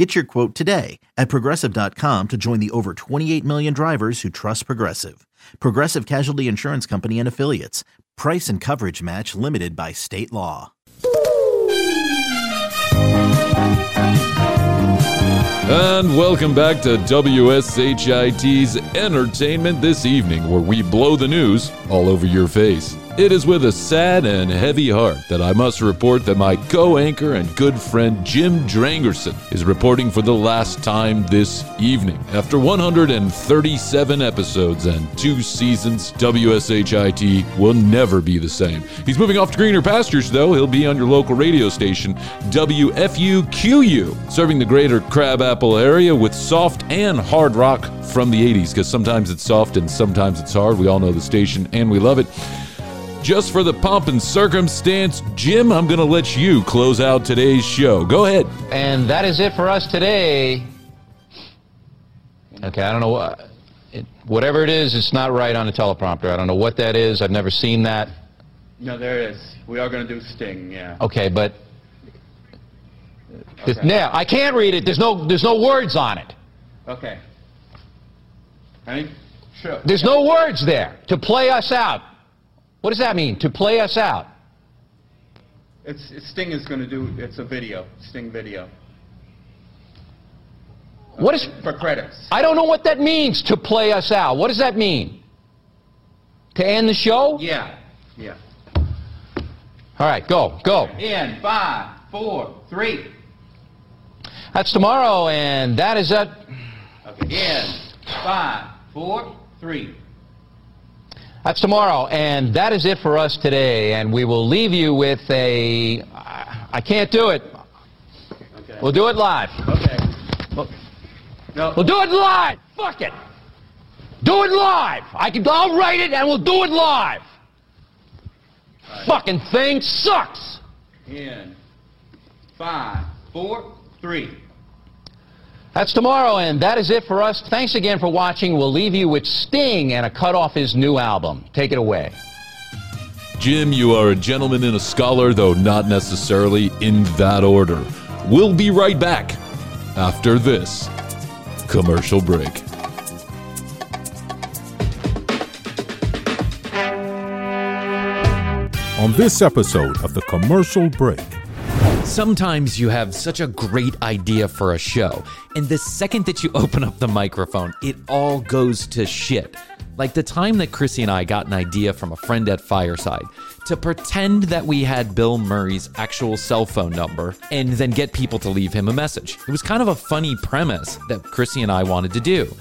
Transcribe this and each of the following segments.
Get your quote today at progressive.com to join the over 28 million drivers who trust Progressive. Progressive Casualty Insurance Company and Affiliates. Price and coverage match limited by state law. And welcome back to WSHIT's Entertainment This Evening, where we blow the news all over your face. It is with a sad and heavy heart that I must report that my co anchor and good friend Jim Drangerson is reporting for the last time this evening. After 137 episodes and two seasons, WSHIT will never be the same. He's moving off to greener pastures, though. He'll be on your local radio station, WFUQU, serving the greater Crabapple area with soft and hard rock from the 80s, because sometimes it's soft and sometimes it's hard. We all know the station and we love it. Just for the pomp and circumstance, Jim, I'm going to let you close out today's show. Go ahead. And that is it for us today. Okay, I don't know what. It, whatever it is, it's not right on the teleprompter. I don't know what that is. I've never seen that. No, there is. We are going to do Sting, yeah. Okay, but okay. now I can't read it. There's no there's no words on it. Okay. Any? Sure. There's no words there to play us out. What does that mean? To play us out? It's, Sting is going to do. It's a video. Sting video. What is for credits? I don't know what that means. To play us out. What does that mean? To end the show? Yeah. Yeah. All right, go, go. In five, four, three. That's tomorrow, and that is it. Okay. In five, four, three. That's tomorrow, and that is it for us today. And we will leave you with a. I can't do it. Okay. We'll do it live. Okay. We'll, no. We'll do it live. Fuck it. Do it live. I can. I'll write it, and we'll do it live. Right. Fucking thing sucks. In five, four, three. That's tomorrow, and that is it for us. Thanks again for watching. We'll leave you with Sting and a cut off his new album. Take it away. Jim, you are a gentleman and a scholar, though not necessarily in that order. We'll be right back after this commercial break. On this episode of The Commercial Break, Sometimes you have such a great idea for a show, and the second that you open up the microphone, it all goes to shit. Like the time that Krissy and I got an idea from a friend at Fireside to pretend that we had Bill Murray's actual cell phone number and then get people to leave him a message. It was kind of a funny premise that Krissy and I wanted to do.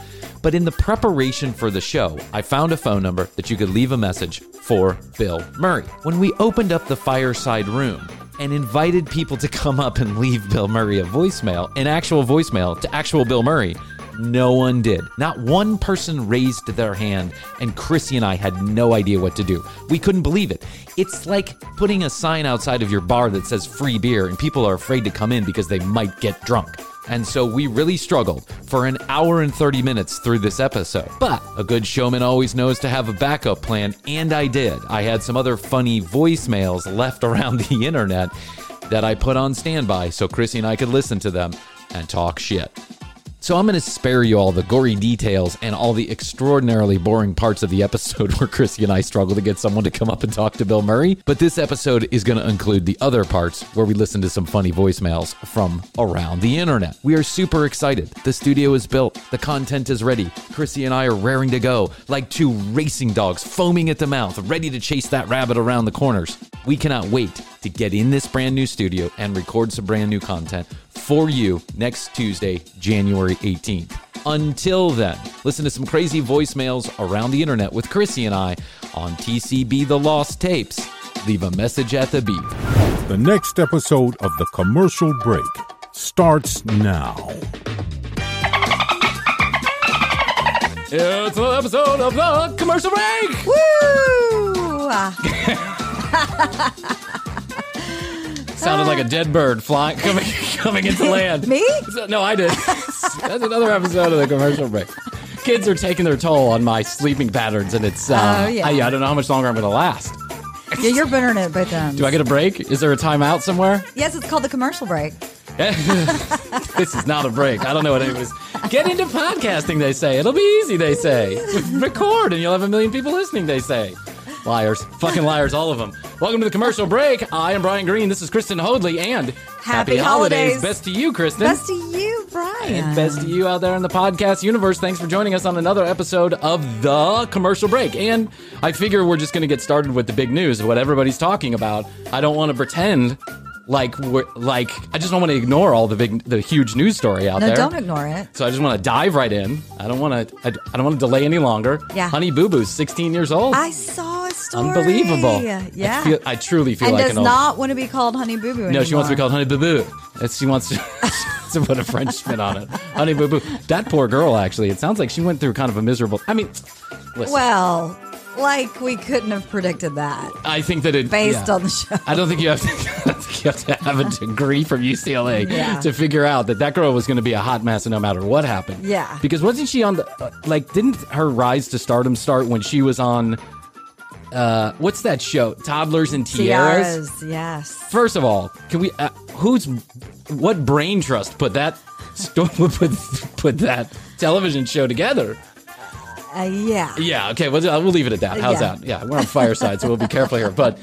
But in the preparation for the show, I found a phone number that you could leave a message for Bill Murray. When we opened up the fireside room, and invited people to come up and leave Bill Murray a voicemail, an actual voicemail to actual Bill Murray. No one did. Not one person raised their hand, and Krissy and I had no idea what to do. We couldn't believe it. It's like putting a sign outside of your bar that says free beer, and people are afraid to come in because they might get drunk. And so we really struggled for an hour and 30 minutes through this episode. But a good showman always knows to have a backup plan, and I did. I had some other funny voicemails left around the internet that I put on standby so Krissy and I could listen to them and talk shit. So I'm going to spare you all the gory details and all the extraordinarily boring parts of the episode where Krissy and I struggle to get someone to come up and talk to Bill Murray. But this episode is going to include the other parts where we listen to some funny voicemails from around the internet. We are super excited. The studio is built, the content is ready. Krissy and I are raring to go, like two racing dogs foaming at the mouth, ready to chase that rabbit around the corners. We cannot wait to get in this brand new studio and record some brand new content for you next Tuesday, January 18th. Until then, listen to some crazy voicemails around the internet with Krissy and I on TCB The Lost Tapes. Leave a message at the beep. The next episode of The Commercial Break starts now. It's another episode of The Commercial Break! Woo! Sounded like a dead bird flying coming coming into land. Me? So- no, I did. That's another episode of the commercial break. Kids are taking their toll on my sleeping patterns, and it's. Uh, Oh, yeah. I, I don't know how much longer I'm going to last. yeah, you're burning it by then. Do I get a break? Is there a timeout somewhere? Yes, it's called the commercial break. this is not a break. I don't know what anybody's. Get into podcasting, they say. It'll be easy, they say. Record, and you'll have a million people listening, they say. Liars. Fucking liars, all of them. Welcome to the commercial break. I am Bryan Green. This is Kristen Hoadley, and Happy holidays. Best to you, Kristen. Best to you, Bryan. And best to you out there in the podcast universe. Thanks for joining us on another episode of The Commercial Break. And I figure we're just going to get started with the big news, what everybody's talking about. I don't want to pretend like we're like I just don't want to ignore all the big the huge news story out No, there. don't ignore it. So I just want to dive right in. I don't want to. I, I don't want to delay any longer. Yeah. Honey Boo Boo's 16 years old. I saw story. Unbelievable. Yeah. I, feel, I truly feel and like does an old. not want to be called Honey Boo Boo. No, she wants to be called Honey Boo Boo. That's- She wants to, to put a French spin on it. Honey Boo Boo. That poor girl, actually. It sounds like she went through kind of a miserable. I mean, listen. Well, like we couldn't have predicted that I think that it. based yeah. on the show. I don't think you have to. You have to have a degree from UCLA Yeah. to figure out that that girl was going to be a hot mess no matter what happened. Yeah. Because wasn't she on the uh, like? Didn't her rise to stardom start when she was on? Uh, what's that show? Toddlers and Tiaras. Tiaras, yes. First of all, can we? Uh, who's what brain trust put that put put that television show together? Uh, yeah. Yeah, okay, we'll, we'll leave it at that. How's Yeah. that? Yeah, we're on fireside, so we'll be careful here. But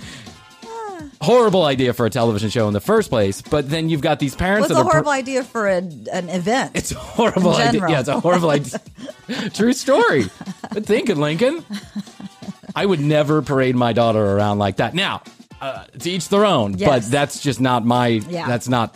horrible idea for a television show in the first place. But then you've got these parents What's a horrible idea for a, an event? it's a horrible idea. Yeah, it's a horrible idea. True story. Good thinking, Lincoln. I would never parade my daughter around like that. Now, uh, to each their own. But that's just not my. Yeah. That's not.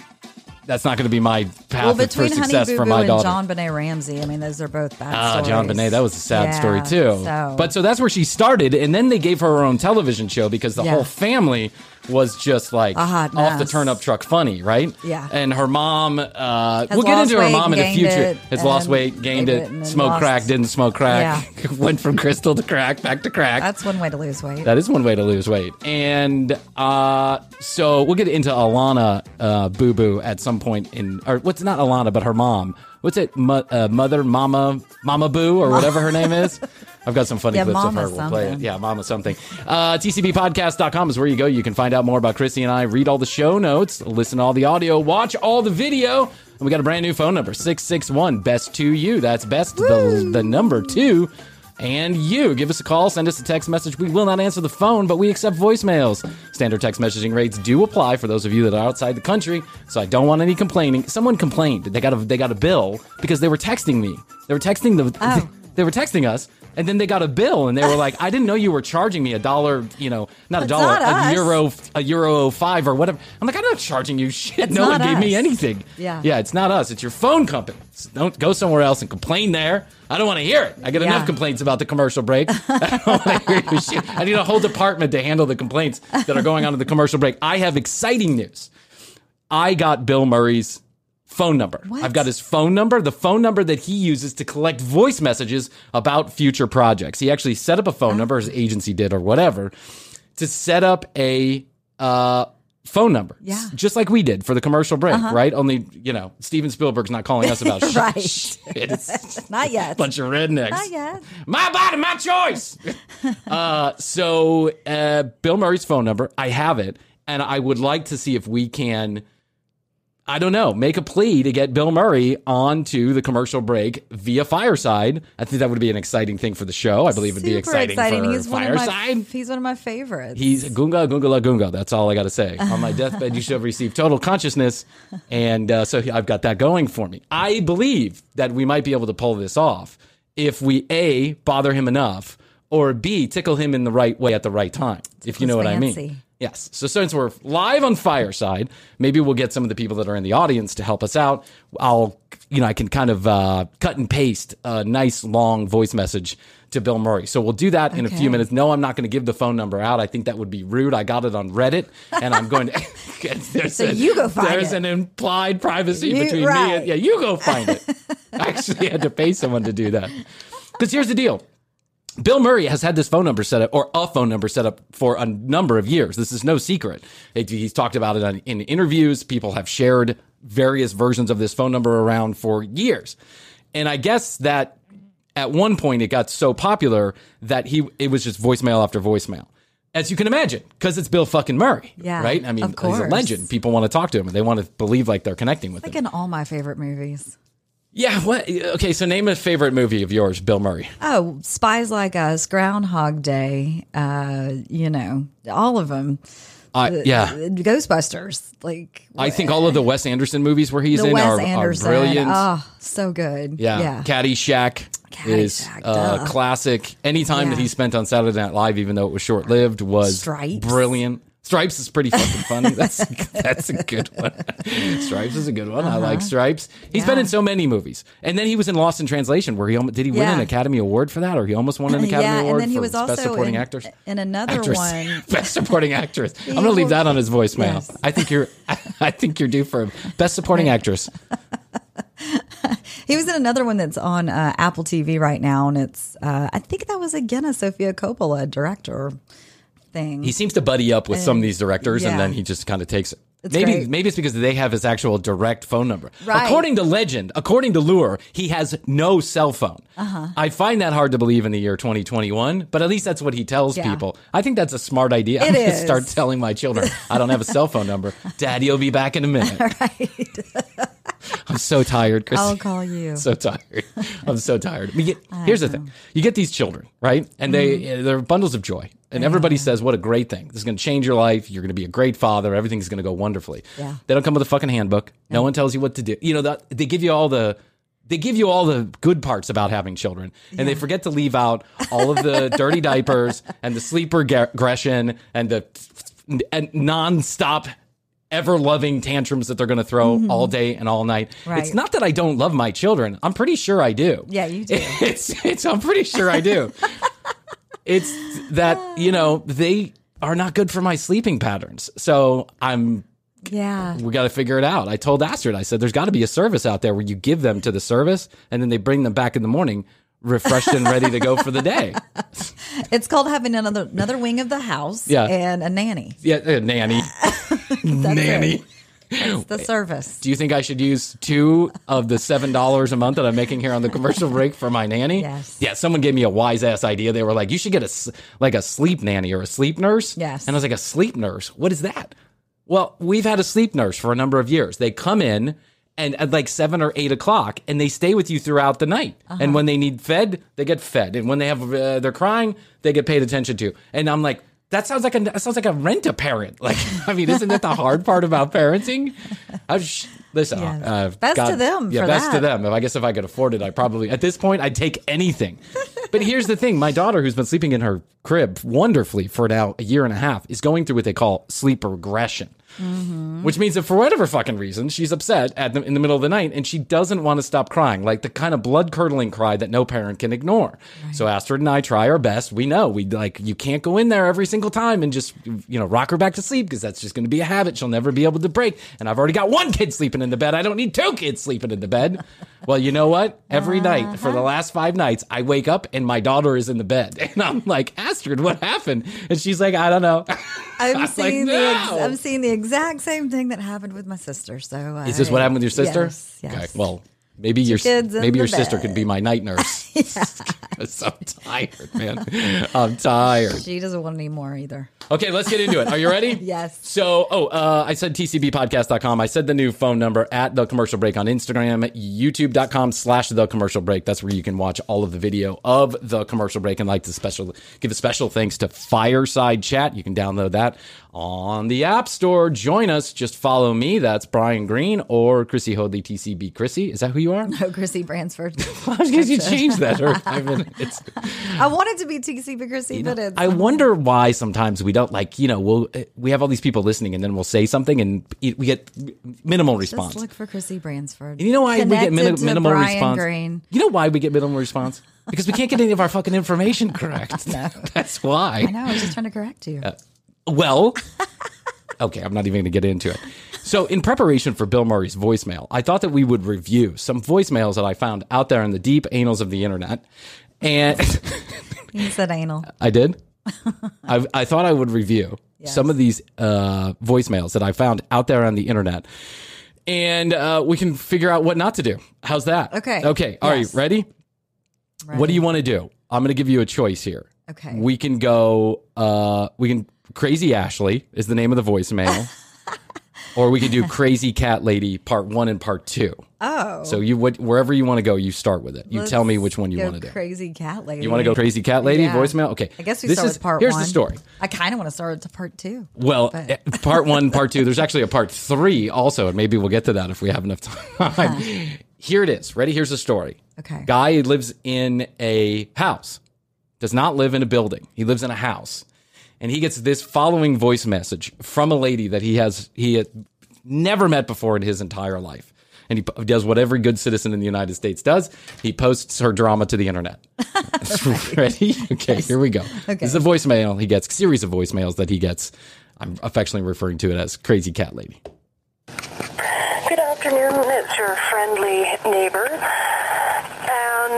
That's not going to be my path well, for between Honey success Boo for Boo my and daughter. John Benet Ramsey, I mean, those are both bad Ah, stories. John Bonet. That was a sad Yeah, story too. So. But so that's where she started, and then they gave her her own television show because the Yeah. whole family was just like off the mess. turnip truck funny, right? Yeah. And her mom, uh, we'll get into her mom in the future. it, Has lost weight, gained it, it, smoked lost- crack, didn't smoke crack, yeah. went from crystal to crack, back to crack. that's one way to lose weight. That is one way to lose weight. And uh, so we'll get into Alana uh, Boo Boo at some point in, or what's not Alana, but her mom. What's it? Mo- uh, Mother, Mama, Mama Boo, or whatever her name is. I've got some funny Yeah, clips of her. We'll play it. Yeah, Mama something. Uh, TCBpodcast.com is where you go. You can find out more about Krissy and I, read all the show notes, listen to all the audio, watch all the video. And we got a brand new phone number, 661 best to you. That's best, the, the number two and you. Give us a call, send us a text message. We will not answer the phone, but we accept voicemails. Standard text messaging rates do apply for those of you that are outside the country, so I don't want any complaining. Someone complained. They got a they got a bill because they were texting me. They were texting the Oh. they were texting us. And then they got a bill, and they were like, "I didn't know you were charging me a dollar, you know, not a It's dollar, not a euro, a euro five or whatever." I'm like, "I'm not charging you shit. It's no one not gave me anything." Yeah. yeah, it's not us. It's your phone company. Don't go somewhere else and complain there. I don't want to hear it. I get Yeah. enough complaints about the commercial break. I don't hear your shit. I need a whole department to handle the complaints that are going on in the commercial break. I have exciting news. I got Bill Murray's phone number. What? I've got his phone number, the phone number that he uses to collect voice messages about future projects. He actually set up a phone number, his agency did or whatever, to set up a uh, phone number. Yeah. Uh-huh. Just like we did for the commercial break, right? Only, you know, Steven Spielberg's not calling us about Right. shit. Not yet. a bunch of rednecks. Not yet. My body, my choice. uh, so, uh, Bill Murray's phone number, I have it, and I would like to see if we can. I don't know, make a plea to get Bill Murray onto the commercial break via Fireside. I think that would be an exciting thing for the show. I believe it'd be Super exciting, for He's one, of my, Fireside. he's one of my favorites. He's Gunga Gunga La Gunga. That's all I got to say. On my deathbed, you shall receive total consciousness, and uh, so I've got that going for me. I believe that we might be able to pull this off if we a bother him enough, or b tickle him in the right way at the right time. If you know what I mean. Yes. So since we're live on Fireside, maybe we'll get some of the people that are in the audience to help us out. I'll, you know, I can kind of uh, cut and paste a nice long voice message to Bill Murray. So we'll do that in a few minutes. No, I'm not going to give the phone number out. I think that would be rude. I got it on Reddit, and I'm going to. there's So you go find There's it. an implied privacy You- between me and yeah. You go find it. I actually had to pay someone to do that because here's the deal. Bill Murray has had this phone number set up, or a phone number set up for a number of years. This is no secret. He's talked about it on, in interviews. People have shared various versions of this phone number around for years. And I guess that at one point it got so popular that he it was just voicemail after voicemail. As you can imagine, because it's Bill fucking Murray, Yeah, right? I mean, he's a legend. People want to talk to him, and they want to believe like they're connecting with Like him. Like in all my favorite movies. Yeah. What? Okay. So name a favorite movie of yours, Bill Murray. Oh, Spies Like Us, Groundhog Day, uh, you know, all of them. Uh, yeah. Ghostbusters, like I think all of the Wes Anderson movies where he's in Wes are, are brilliant. Oh, so good. yeah. yeah. Caddyshack, is Caddyshack, uh, classic. Any time that he spent on Saturday Night Live, even though it was short lived, was Stripes. brilliant. Stripes is pretty fucking funny. That's that's a good one. Stripes is a good one. I Uh-huh. like Stripes. He's been in so many movies, and then he was in Lost in Translation, where he did he win Yeah. an Academy Award for that, or he almost won an Academy yeah, Award and then he for was Best also Supporting in, Actors. in another Actress. one. Best Supporting Actress. I'm going to leave that on his voicemail. Yes. I think you're. I think you're due for Best Supporting Actress. He was in another one that's on uh, Apple TV right now, and it's uh, I think that was again a Sofia Coppola director thing. He seems to buddy up with some of these directors, and then he just kind of takes it. It's maybe great. maybe it's because they have his actual direct phone number. Right. According to legend, according to lure, he has no cell phone. Uh-huh. I find that hard to believe in the year 2021, but at least that's what he tells Yeah. people. I think that's a smart idea. It I'm gonna start telling my children I don't have a cell phone number. Daddy will be back in a minute. I'm so tired, Chris. I'll call you. so tired. I'm so tired. Get, here's the thing: you get these children, right? And they Mm-hmm. they're bundles of joy, and everybody says, "What a great thing! This is going to change your life. You're going to be a great father. Everything's going to go wonderfully." Yeah. They don't come with a fucking handbook. No one tells you what to do. You know that they give you all the. They give you all the good parts about having children, and they forget to leave out all of the dirty diapers and the sleep regression and the and nonstop ever loving tantrums that they're going to throw all day and all night. Mm-hmm. Right. It's not that I don't love my children. I'm pretty sure I do. Yeah, you do. It's it's I'm pretty sure I do. it's that, you know, they are not good for my sleeping patterns. So I'm yeah, we got to figure it out. I told Astrid, I said, there's got to be a service out there where you give them to the service and then they bring them back in the morning refreshed and ready to go for the day. it's called having another another wing of the house. Yeah. and a nanny. Yeah, uh, nanny. nanny. It's the service. Do you think I should use two of the seven dollars a month that I'm making here on the commercial break for my nanny? Yes. Yeah. Someone gave me a wise ass idea. They were like, "You should get a like a sleep nanny or a sleep nurse." Yes. And I was like, "A sleep nurse? What is that?" Well, we've had a sleep nurse for a number of years. They come in and at like seven or eight o'clock, and they stay with you throughout the night. Uh-huh. And when they need fed, they get fed. And when they have uh, they're crying, they get paid attention to. And I'm like. That sounds like a that sounds like a rent a parent. Like, I mean, isn't that the hard part about parenting? I sh- listen, Yes. uh, Best to them Yeah, best to them. If I guess if I could afford it, I probably at this point I'd take anything. but here's the thing: my daughter, who's been sleeping in her crib wonderfully for now a year and a half, is going through what they call sleep regression. Mm-hmm. Which means that for whatever fucking reason, she's upset at the, in the middle of the night and she doesn't want to stop crying, like the kind of blood curdling cry that no parent can ignore. So Astrid and I try our best. We know we like you can't go in there every single time and just you know rock her back to sleep because that's just going to be a habit she'll never be able to break. And I've already got one kid sleeping in the bed. I don't need two kids sleeping in the bed. well, you know what? Every night for the last five nights, I wake up and my daughter is in the bed, and I'm like, Astrid, what happened? And she's like, I don't know. I'm I'm like, seeing the ex- "No." I'm seeing the exact same thing that happened with my sister. So uh, Is this what happened with your sister? Yes. yes. Okay. Well, maybe your maybe your sister bed. could be my night nurse. So I'm tired, man. I'm tired. she doesn't want any more either. Okay, let's get into it. Are you ready? Yes. So, oh, uh, I said tcbpodcast.com. I said the new phone number at the commercial break on Instagram, youtube.com slash the commercial break. That's where you can watch all of the video of the commercial break and like to special, give a special thanks to Fireside Chat. You can download that on the App Store. Join us. Just follow me. That's Bryan Green or Krissy Hoadley, TCB Krissy. Is that who you are? No, Krissy Bransford. Because you changed that. Or, I mean, I wanted to be TC Krissy, but it's I wonder why sometimes we don't like, you know, we'll, eh, we have all these people listening and then we'll say something and we get minimal response. Just look for Krissy Bransford. And you know why we get Connected to minimal Bryan response? Green. You know why we get minimal response? Because we can't get any of our fucking information correct. That's why. I know. I was just trying to correct you. Uh, Well, okay, I'm not even going to get into it. So, in preparation for Bill Murray's voicemail, I thought that we would review some voicemails that I found out there in the deep annals of the internet. And You said anal. I did. I, I thought I would review some of these uh, voicemails that I found out there on the internet, and uh, we can figure out what not to do. How's that? Okay. Okay. All right. Yes. Ready? What do you want to do? I'm going to give you a choice here. Okay. We can go. Uh, we can. Crazy Ashley is the name of the voicemail, or we could do Crazy Cat Lady Part One and Part Two. Oh. So you what wherever you want to go, you start with it. You tell me which one you want to do. Crazy cat lady. You want to go Crazy Cat Lady Yeah. voicemail? Okay. I guess we this start is, with part Here's one. the story. I kind of want to start with part two. Well, eh, part one, part two. There's actually a part three also, and maybe we'll get to that if we have enough time. Here it is. Ready? Here's the story. Okay. Guy lives in a house, does not live in a building. He lives in a house. And he gets this following voice message from a lady that he has he had never met before in his entire life. And he does what every good citizen in the United States does. He posts her drama to the internet. Ready? Okay, here we go. This is a voicemail he gets, series of voicemails that he gets. I'm affectionately referring to it as Crazy Cat Lady. Good afternoon. It's your friendly neighbor.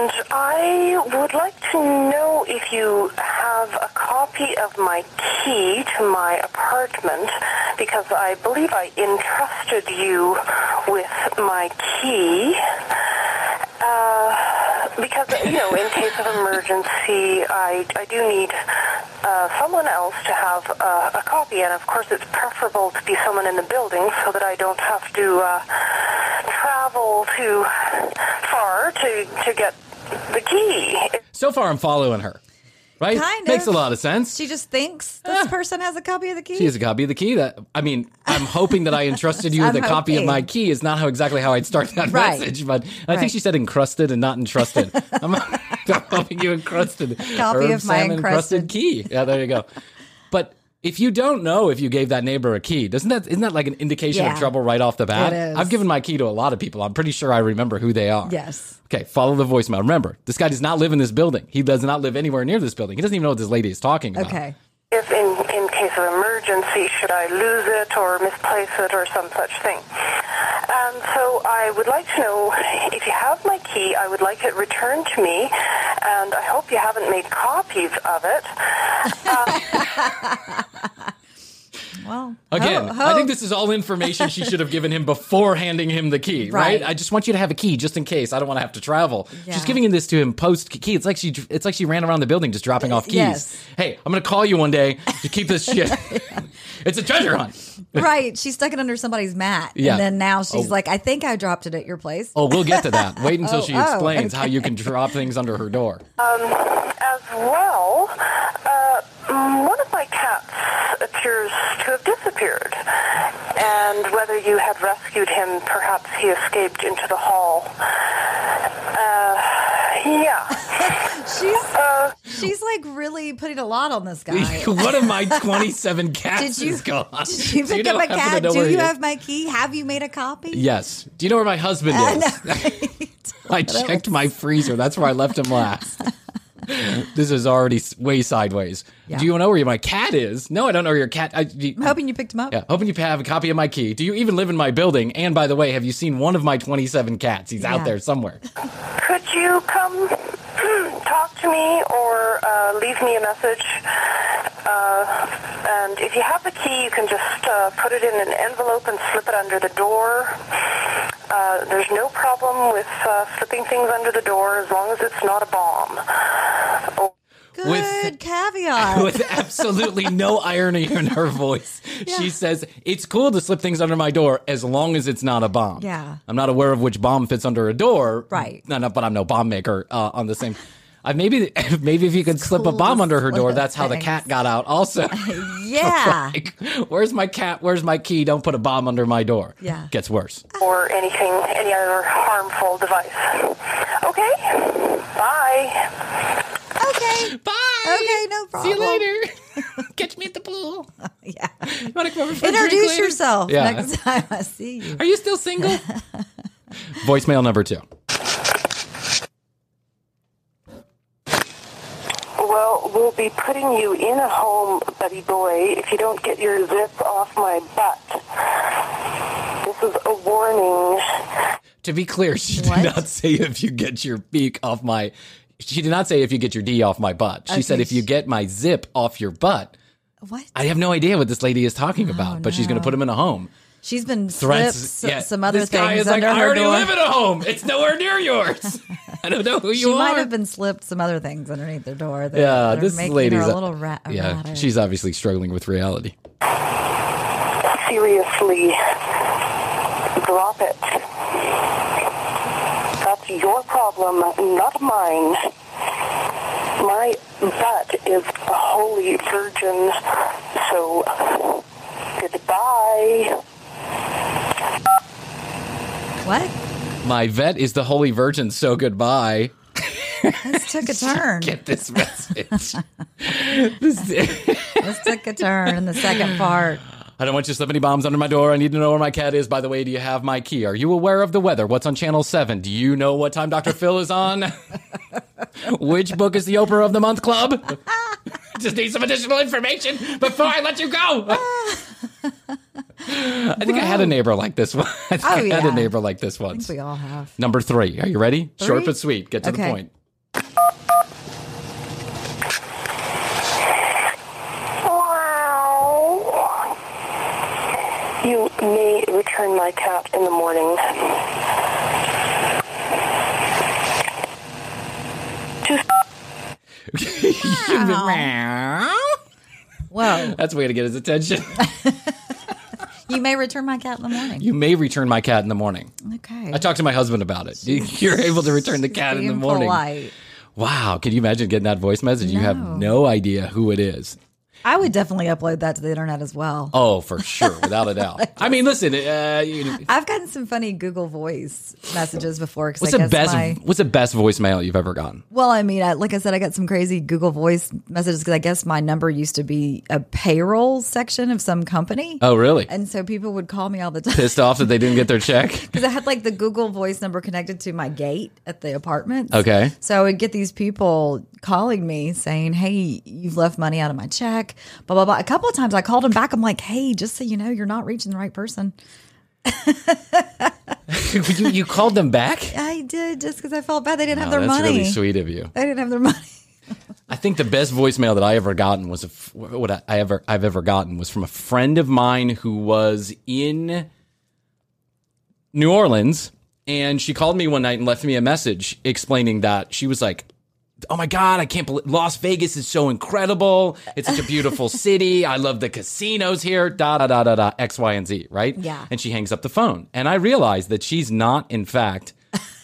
And I would like to know if you have a copy of my key to my apartment because I believe I entrusted you with my key. Uh, because, you know, in case of emergency, I, I do need uh, someone else to have uh, a copy. And of course, it's preferable to be someone in the building so that I don't have to uh, travel too far to, to get the key. So far, I'm following her. Right? Kind Makes of. a lot of sense. She just thinks this ah. person has a copy of the key. She has a copy of the key. That I mean, I'm hoping that I entrusted you with I'm a copy of hoping. my key. Is not how exactly how I'd start that Right. message, but I Right. think she said encrusted and not entrusted. I'm, I'm hoping you encrusted Copy Herb of my Sam encrusted- key. Yeah, there you go. But if you don't know if you gave that neighbor a key, doesn't that isn't that like an indication Yeah. of trouble right off the bat? It is. I've given my key to a lot of people. I'm pretty sure I remember who they are. Yes. Okay, follow the voicemail. Remember, this guy does not live in this building. He does not live anywhere near this building. He doesn't even know what this lady is talking about. Okay. If in, in case of emergency, should I lose it or misplace it or some such thing? And so I would like to know if you have my key, I would like it returned to me, and I hope you haven't made copies of it. Um, Well, Again, ho- I think this is all information she should have given him before handing him the key, right? Right. I just want you to have a key just in case. I don't want to have to travel. Yeah. She's giving this to him post key. It's like she it's like she ran around the building just dropping off keys. Yes. Hey, I'm going to call you one day to keep this shit. it's a treasure hunt. right. She stuck it under somebody's mat. Yeah. And then now she's Oh. like, I think I dropped it at your place. Oh, we'll get to that. Wait until Oh, she oh, explains how you can drop things under her door. Um, As well, uh, one of my cats appears to have disappeared. And whether you had rescued him, perhaps he escaped into the hall. Uh, yeah. She's she's like really putting a lot on this guy. One of my 27 cats Did you, is gone. did you pick know- up a cat? Do you he is? have my key? Have you made a copy? Yes. Do you know where my husband I is? know, right? I checked my freezer. That's where I left him last. this is already way sideways. Yeah. Do you know where my cat is? No, I don't know where your cat. I, you, I'm hoping you picked him up. yeah, hoping you have a copy of my key. Do you even live in my building? And by the way, have you seen one of my 27 cats? He's Yeah. out there somewhere. Could you come talk to me or uh, leave me a message? Uh, and if you have the key, you can just uh, put it in an envelope and slip it under the door. Uh, there's no problem with uh, slipping things under the door as long as it's not a bomb. Oh, Good With- caveat. With absolutely no irony in her voice. She says, It's cool to slip things under my door as long as it's not a bomb. Yeah. I'm not aware of which bomb fits under a door. Right. No, no, but I'm no bomb maker uh, on the same. Uh, maybe maybe if you could slip a bomb under her door, that's how the cat got out. Also, yeah. like, where's my cat? Where's my key? Don't put a bomb under my door. Yeah. gets worse. or anything, any other harmful device. Okay. Bye. Okay. Bye. Okay, no problem. See you later. Catch me at the pool. Yeah. You want to come over for a drink Introduce later? yourself Yeah. next time I see you. Are you still single? Voicemail number two. Well, we'll be putting you in a home, buddy boy, if you don't get your zip off my butt. This is a warning. To be clear, she did What? not say if you get your beak off my. She did not say if you get your D off my butt. She said if you get my zip off your butt. What? I have no idea what this lady is talking oh, about, but she's going to put him in a home. She's been Threats. slipped yeah. some other this things guy is like, under I her already door. live in a home. It's nowhere near yours. I don't know who you she are. might have been slipped some other things underneath their door. That, yeah, that this lady's her a little ra- yeah. erratic. She's obviously struggling with reality. Seriously, drop it. That's your problem, not mine. My butt is a holy virgin, so goodbye. what? My vet is the Holy Virgin. So goodbye. This took a turn. Get this message. this, this took a turn in the second part. I don't want you to slip any bombs under my door. I need to know where my cat is. By the way, do you have my key? Are you aware of the weather? What's on channel seven? Do you know what time Dr. Phil is on? Which book is the Oprah of the Month Club? Just need some additional information before I let you go. I think I had a neighbor like this one. I think Oh, I had yeah. a neighbor like this I once. think we all have. Number three. Are you ready? Short but sweet. Get to the point. Wow. You may return my cat in the morning. Wow! Whoa. That's a way to get his attention. You may return my cat in the morning. you may return my cat in the morning. okay. I talked to my husband about it. You're able to return the cat in the morning. polite. Wow. Can you imagine getting that voice message? You have No. no idea who it is. I would definitely upload that to the internet as well. Oh, for sure. Without a doubt. I mean, listen, uh, you- I've gotten some funny Google Voice messages before. What's I the best, my- what's the best voicemail you've ever gotten? Well, I mean, I, like I said, I got some crazy Google Voice messages because I guess my number used to be a payroll section of some company. Oh, really? And so people would call me all the time Pissed off that they didn't get their check? because I had like the Google Voice number connected to my gate at the apartment. Okay. So I would get these people calling me saying, Hey, you've left money out of my check, blah, blah, blah. A couple of times I called them back. I'm like, Hey, just so you know, you're not reaching the right person. you, you called them back? I did just because I felt bad. They didn't have their that's money. That's really sweet of you. They didn't have their money. I think the best voicemail that I ever gotten was a what I I ever I've ever gotten was from a friend of mine who was in New Orleans, and she called me one night and left me a message explaining that she was like. Oh my God, I can't believe Las Vegas is so incredible. It's such a beautiful city. I love the casinos here, da da da da da, X, Y, and Z, right? Yeah. And she hangs up the phone. And I realize that she's not, in fact,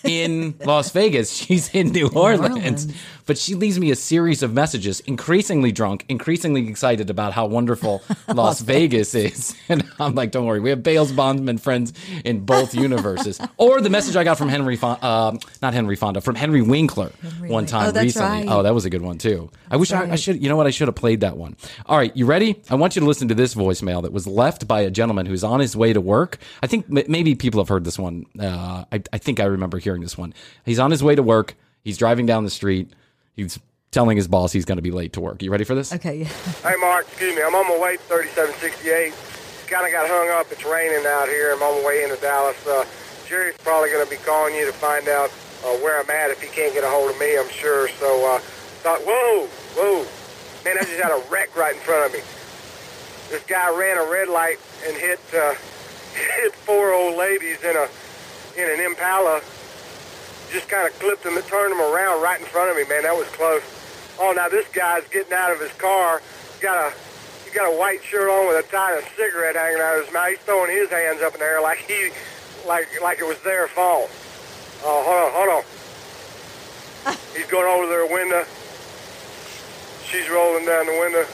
in Las Vegas. She's in New Orleans. Orleans. But she leaves me a series of messages, increasingly drunk, increasingly excited about how wonderful Las Vegas is. And I'm like, don't worry, we have Bales Bondman friends in both universes. Or the message I got from Henry, Fon- um, not Henry Fonda, from Henry Winkler one time Oh, recently. right. Oh, that was a good one too. I wish I, I should, you know what, I should have played that one. All right, you ready? I want you to listen to this voicemail that was left by a gentleman who's on his way to work. I think m- maybe people have heard this one. Uh, I, I think I remember hearing this one. He's on his way to work. He's driving down the street. He's telling his boss he's going to be late to work. You ready for this? Okay. Yeah. Hey, Mark, excuse me. I'm on my way to 3768. Kind of got hung up. It's raining out here. I'm on my way into Dallas. Uh, Jerry's probably going to be calling you to find out uh, where I'm at if he can't get a hold of me, I'm sure. So, uh, thought, whoa, whoa. Man, I just had a wreck right in front of me. This guy ran a red light and hit uh, hit four old ladies in a in an Impala. Just kind of clipped him and turned him around right in front of me, man. That was close. Oh, now this guy's getting out of his car. He's got a he's got a white shirt on with a tiny cigarette hanging out of his mouth. He's throwing his hands up in the air like he like like it was their fault. Oh, hold on, hold on. He's going over to their window. She's rolling down the window.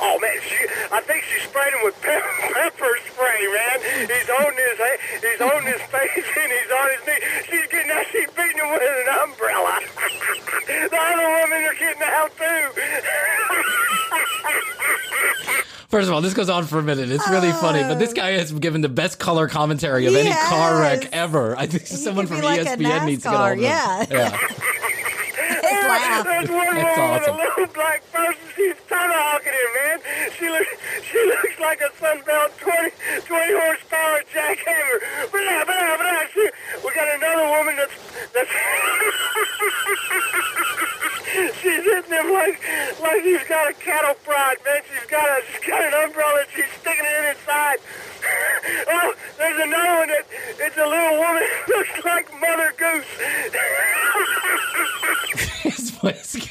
Oh man, she, I think she sprayed him with pepper, pepper spray, man. He's holding his ha- he's holding his face and he's on his knee. She's getting out, she's beating him with an umbrella. the other women are getting out too. First of all, this goes on for a minute. It's really funny, but this guy has given the best color commentary of any car wreck ever. I think someone from like ESPN needs to get NASCAR, hold of him. yeah. yeah. laugh. There's one woman That's awesome. like a Sunbelt 20, 20 horsepower jackhammer. But I, but I, but I, see, we got another woman that's, that's she's hitting him like, like he's got a cattle prod, man. She's got a, she's got an umbrella. and She's sticking it in his side. oh, there's another one that, it's a little woman that looks like Mother Goose.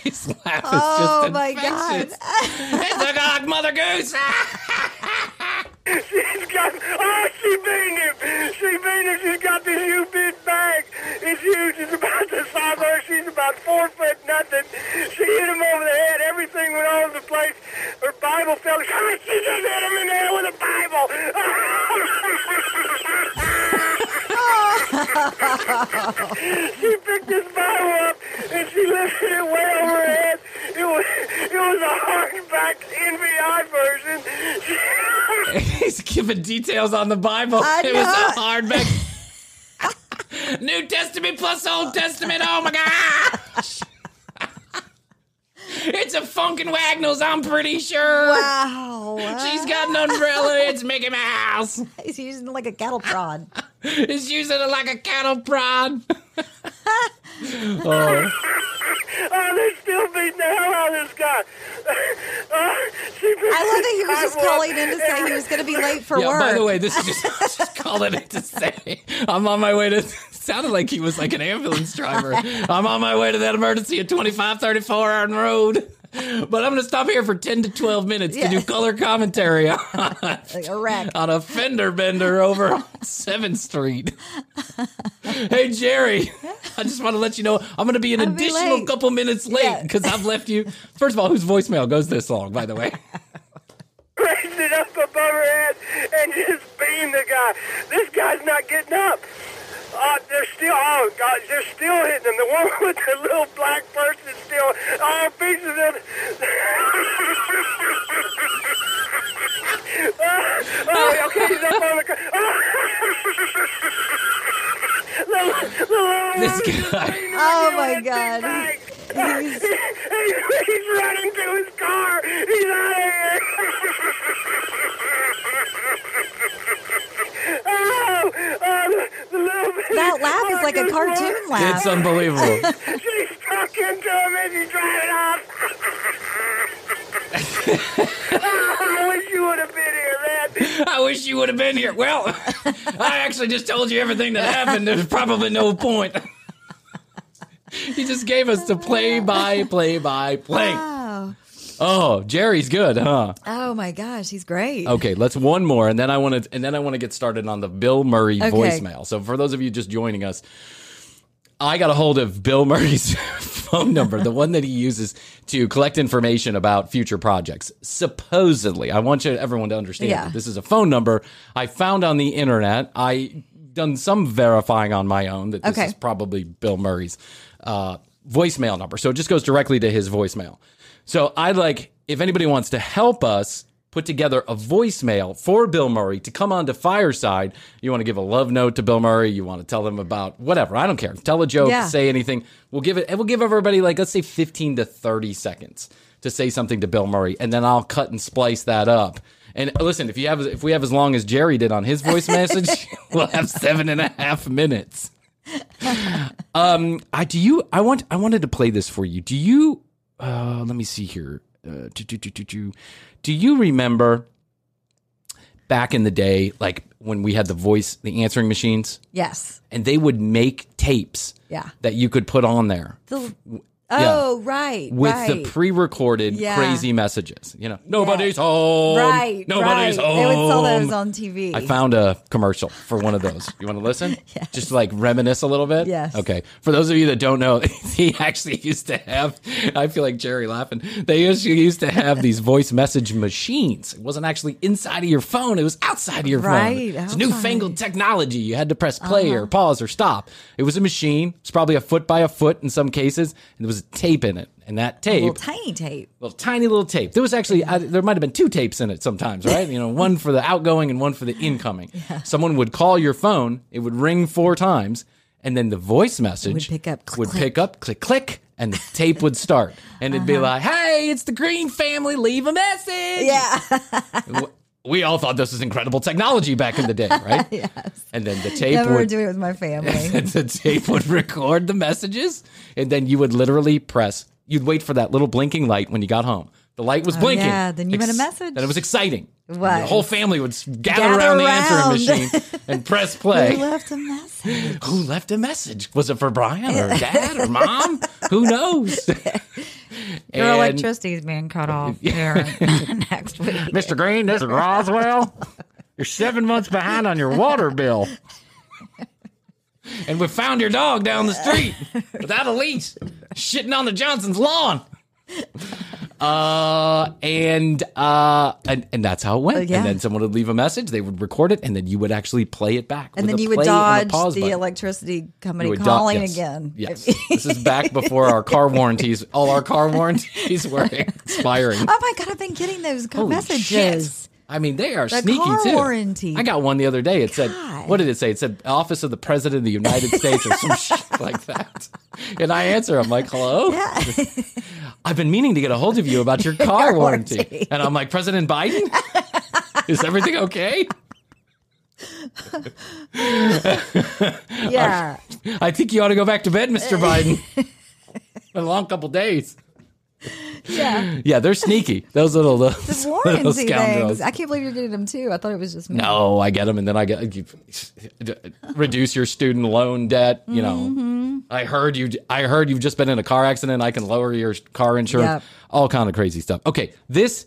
his laugh is oh just Oh my god! it's a like Mother Goose. Beat him. She's got this huge big bag. It's huge. It's about the size of her. She's about four foot nothing. She hit him over the head. Everything went all over the place. Her Bible fell. She just hit him in the head with a Bible. she picked this Bible up and she lifted it way over her head. It was it was a hardback NVI version. He's giving details on the Bible. I it was a hardback. New Testament plus Old Testament. Oh my gosh. it's a Funk & Wagnalls, I'm pretty sure. Wow. She's got an umbrella. It's Mickey Mouse. He's using it like a cattle prod. He's using it like a cattle prod. oh. Oh, they're still beating the hell out of this guy. Uh, she I love that he was just Bible up calling in to say he was going to be late for yeah, work. by the way, this is just, just calling in to say I'm on my way to. Sounded like he was like an ambulance driver. I'm on my way to that emergency at 2534 Arden Road. But I'm going to stop here for 10 to 12 minutes to do color commentary on, like a wreck. on a fender bender over 7th Street. hey, Jerry, I just want to let you know I'm going to be an I'll additional late. couple minutes late Yeah. because I've left you. First of all, whose voicemail goes this long, by the way? raised it up above her head and just beamed the guy. This guy's not getting up. Uh, they're still, oh God, they're still hitting him. The one with the little black person still, all pieces of it. oh, oh, okay, he's up on the car. the, the little This guy. is beating him Oh, my God. bag. He's, he's running to his car. He's out of here. That laugh is like a cartoon laugh. It's unbelievable. She's stuck into him as he's driving off. I wish you would have been here, man. I wish you would have been here. Well, I actually just told you everything that happened. There's probably no point. he just gave us the play by play by play. Oh. Jerry's good, huh? oh my gosh, he's great. Okay, let's one more, and then I want to, and then I want to get started on the Bill Murray Okay. voicemail. So for those of you just joining us, I got a hold of Bill Murray's phone number, the one that he uses to collect information about future projects. Supposedly, I want you everyone to understand Yeah. that this is a phone number I found on the internet. I done some verifying on my own that this Okay. is probably Bill Murray's uh, voicemail number. So it just goes directly to his voicemail. So I'd like if anybody wants to help us put together a voicemail for Bill Murray to come on to Fireside. You want to give a love note to Bill Murray. You want to tell them about whatever. I don't care. Tell a joke. Yeah. Say anything. We'll give it. and We'll give everybody like let's say fifteen to thirty seconds to say something to Bill Murray, and then I'll cut and splice that up. And listen, if you have if we have as long as Jerry did on his voice message, we'll have seven and a half minutes. Um, I do you. I want. I wanted to play this for you. Do you? Uh, let me see here. Uh, do, do, do, do, you remember back in the day, like when we had the voice, the answering machines, Yes. and they would make tapes Yeah. that you could put on there The, oh, right. with right. the pre-recorded Yeah. crazy messages. You know, nobody's home. Right. Nobody's right. home. They would sell those on TV. I found a commercial for one of those. You want to listen? Yes. Just like reminisce a little bit? Yes. Okay. For those of you that don't know, he actually used to have, I feel like Jerry laughing. They actually used to have these voice message machines. It wasn't actually inside of your phone, it was outside of your Right, phone. It's outside. Uh-huh. newfangled technology. You had to press play or pause or stop. It was a machine. It's probably a foot by a foot in some cases, and there was a tape in it. And that a tape little tiny tape. little tiny little tape. There was actually I, there might have been two tapes in it sometimes, right? You know, one for the outgoing and one for the incoming. Someone would call your phone, it would ring four times, and then the voice message would pick up, click, would click. pick up, click click, and the tape would start, and it'd be uh-huh. like, "Hey, it's the Green family. Leave a message." Yeah. We all thought this was incredible technology back in the day, right? yes. And then the tape Never would do it with my family. and the tape would record the messages, and then you would literally press. You'd wait for that little blinking light when you got home. The light was Oh, blinking. yeah, then you made a message. Then it was exciting. What? The whole family would gather, Gather around, around. the answering machine and press play. Who left a message? Who left a message? Was it for Bryan or dad or mom? Who knows? Your And- electricity is being cut off here next week. Mr. Green, this is Roswell. You're seven months behind on your water bill. And we found your dog down the street without a leash, shitting on the Johnson's lawn. Uh, and uh, and, and that's how it went. Yeah. And then someone would leave a message, they would record it, and then you would actually play it back. And then you would dodge pause the button. electricity company would do- calling yes. again. Yes, this is back before our car warranties. All our car warranties were expiring. Oh my god, I've been getting those Holy messages. shit. I mean, they are The sneaky car too. warranty. I got one the other day. It said, "What did it say?" It said, "Office of the President of the United States" or some shit like that. And I answer, I'm like, "Hello." I've been meaning to get a hold of you about your car warranty. warranty. And I'm like, President Biden, is everything okay? Yeah. I think you ought to go back to bed, Mr. Biden. Been a long couple days. Yeah. Yeah, they're sneaky. Those little, those warranty little scoundrels. things. I can't believe you're getting them too. I thought it was just me. No, I get them, and then I get you, reduce your student loan debt. You know, Mm-hmm. I heard you. I heard you've just been in a car accident. I can lower your car insurance. Yep. All kind of crazy stuff. Okay, this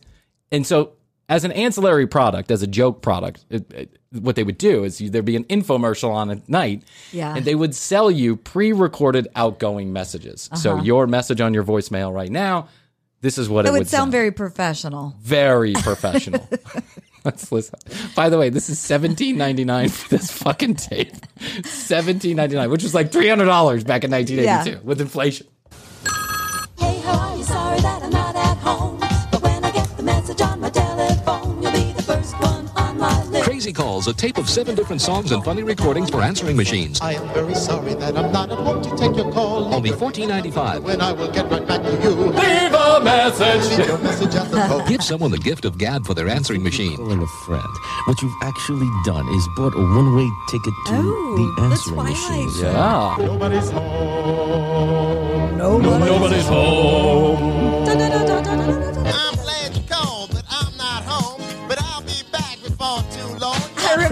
and so as an ancillary product, as a joke product, it, it- what they would do is you, there'd be an infomercial on at night, Yeah. and they would sell you pre-recorded outgoing messages. So Uh-huh. your message on your voicemail right now. This is what It it, would would sound very professional. very professional. Let's listen. By the way, this is seventeen ninety nine for this fucking tape. Seventeen ninety nine, which was like three hundred dollars back in nineteen eighty two Yeah. with inflation. My. Crazy Calls, a tape of seven different songs and funny recordings for answering machines. I am very sorry that I'm not at home to take your call. Only fourteen ninety five. When I will get right back to you. Leave a message. Leave your message at the phone. Give someone the gift of gab for their answering machine. Calling a friend. What you've actually done is bought a one-way ticket to Oh, the the answering Twilight machine. Zone. Yeah. Nobody's home. Nobody's home.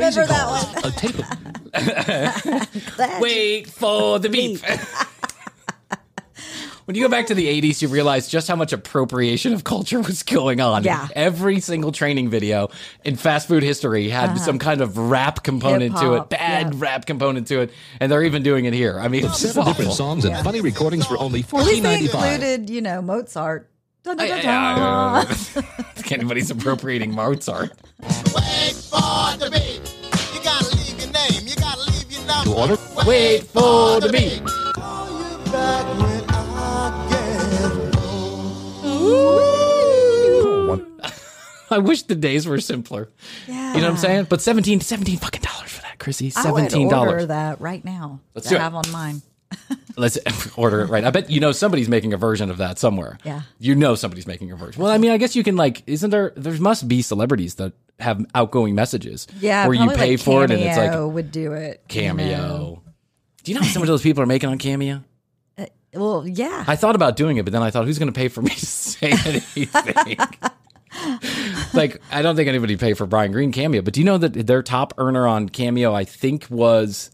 I remember that one. A tape of Glad you- Wait for the beep. when you go back to the 80s, you realize just how much appropriation of culture was going on. Yeah. Every single training video in fast food history had some kind of rap component to it, bad yeah. rap component to it, and they're even doing it here. I mean, it's seven different awful. songs and funny recordings for only At fourteen least they ninety five. included, you know, Mozart. Dun, dun, Yeah, dun, yeah, dun. yeah, yeah. Anybody's appropriating Mozart. Wait for the beat. To order? Wait for the beat. Call you back when I get I wish the days were simpler. Yeah. You know what I'm saying? But 17, 17 fucking dollars for that, Krissy. I would Seventeen order dollars. that right now. Let's to do it. have on mine. Let's order it right. I bet you know somebody's making a version of that somewhere. Yeah. You know somebody's making a version. Well, I mean, I guess you can like, isn't there? There must be celebrities that have outgoing messages. Yeah, Where you pay like for it and it's like Cameo would do it. you cameo. know. Do you know how some of those people are making on cameo? Well, yeah. I thought about doing it, but then I thought, who's going to pay for me to say anything? like, I don't think anybody pay for Bryan Green cameo. But do you know that their top earner on cameo, I think, was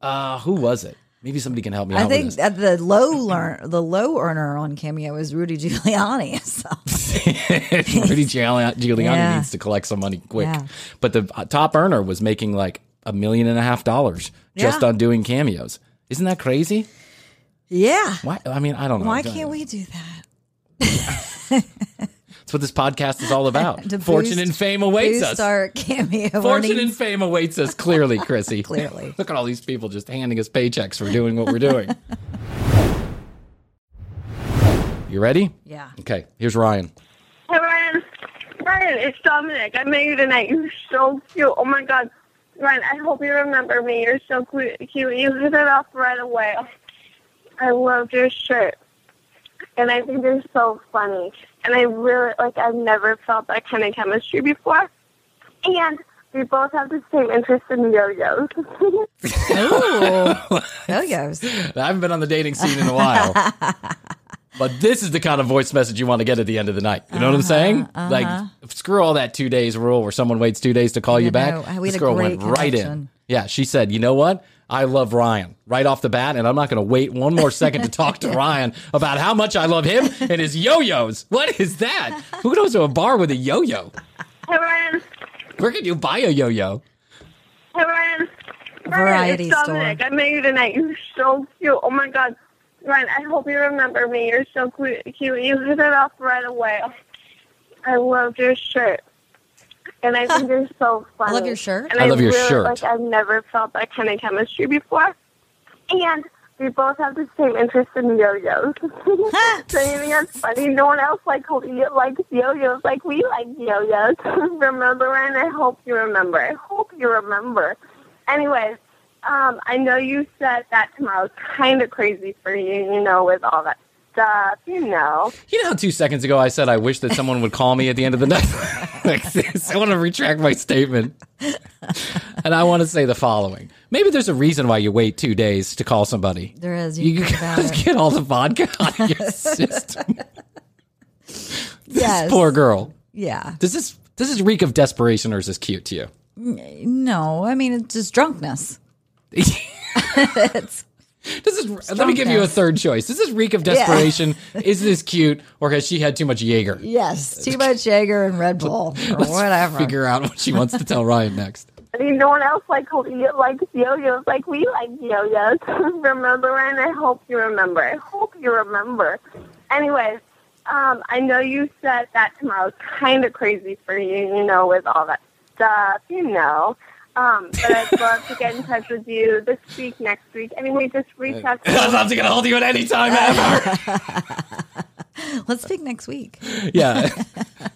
uh who was it? Maybe somebody can help me I out think the low learn the low earner on Cameo is Rudy Giuliani. So. Rudy Giuliani, Giuliani Yeah. needs to collect some money quick. Yeah. But the uh, top earner was making like a million and a half dollars just Yeah. on doing cameos. Isn't that crazy? Yeah. Why? I mean, I don't know. Why can't we do that? That's what this podcast is all about. Fortune boost- and fame awaits boost us. our Cameo Fortune and fame awaits us clearly, Krissy. Clearly. Look at all these people just handing us paychecks for doing what we're doing. you ready? Yeah. Okay, here's Ryan. Hey Ryan, Ryan, it's Dominic. I met you tonight. You're so cute. Oh my god, Ryan, I hope you remember me. You're so cute. Cute. You hit it off right away. I loved your shirt, and I think they're so funny. And I really like. I've never felt that kind of chemistry before. And we both have the same interest in yo-yos. Ooh. Yo-yos. I haven't been on the dating scene in a while. But this is the kind of voice message you want to get at the end of the night. You know what I'm saying? uh-huh. Like, screw all that two days rule where someone waits two days to call you, You back. know, we this girl great went right in. Yeah, she said, you know what? I love Ryan right off the bat, and I'm not going to wait one more second to talk to Ryan about how much I love him and his yo-yos. What is that? Who goes to a bar with a yo-yo? Hey, Ryan. Where can you buy a yo-yo? Hey, Ryan. Variety Ryan, it's store. Dominic. I met you tonight. You're so cute. Oh, my God. Ryan, I hope you remember me. You're so cute. cute. You hit it off right away. I loved your shirt. And I think you're so funny. I love your shirt? And I love your really, shirt. Like, I've never felt that kind of chemistry before. And we both have the same interest in yo-yos. so you think that's funny? No one else like likes yo-yos like we like yo-yos. remember, Ryan? I hope you remember. I hope you remember. Anyways, um, I know you said that tomorrow's kind of crazy for you, you know, with all that stuff, you know. You know how two seconds ago I said I wish that someone would call me at the end of the night? like this. I want to retract my statement. And I want to say the following. Maybe there's a reason why you wait two days to call somebody. There is. You, You can think guys get all the vodka out of your system. Yes. Poor girl. Yeah. Does this does this reek of desperation or is this cute to you? No, I mean it's just drunkness. it's Does this, let me give you a third choice. Does this reek of Yeah. desperation? is this cute or has she had too much Jaeger? yes, too much Jaeger and Red Bull or Let's whatever. Figure out what she wants to tell Ryan next. I mean, no one else like likes yo-yos like we like yo-yos. remember, and I hope you remember. I hope you remember. Anyways, um, I know you said that tomorrow's kind of crazy for you, you know, with all that stuff, you know. Um, but I'd love to get in touch with you this week, next week. Anyway, just reach out to me. I'd love to get a hold of you at any time ever. Let's pick next week. Yeah.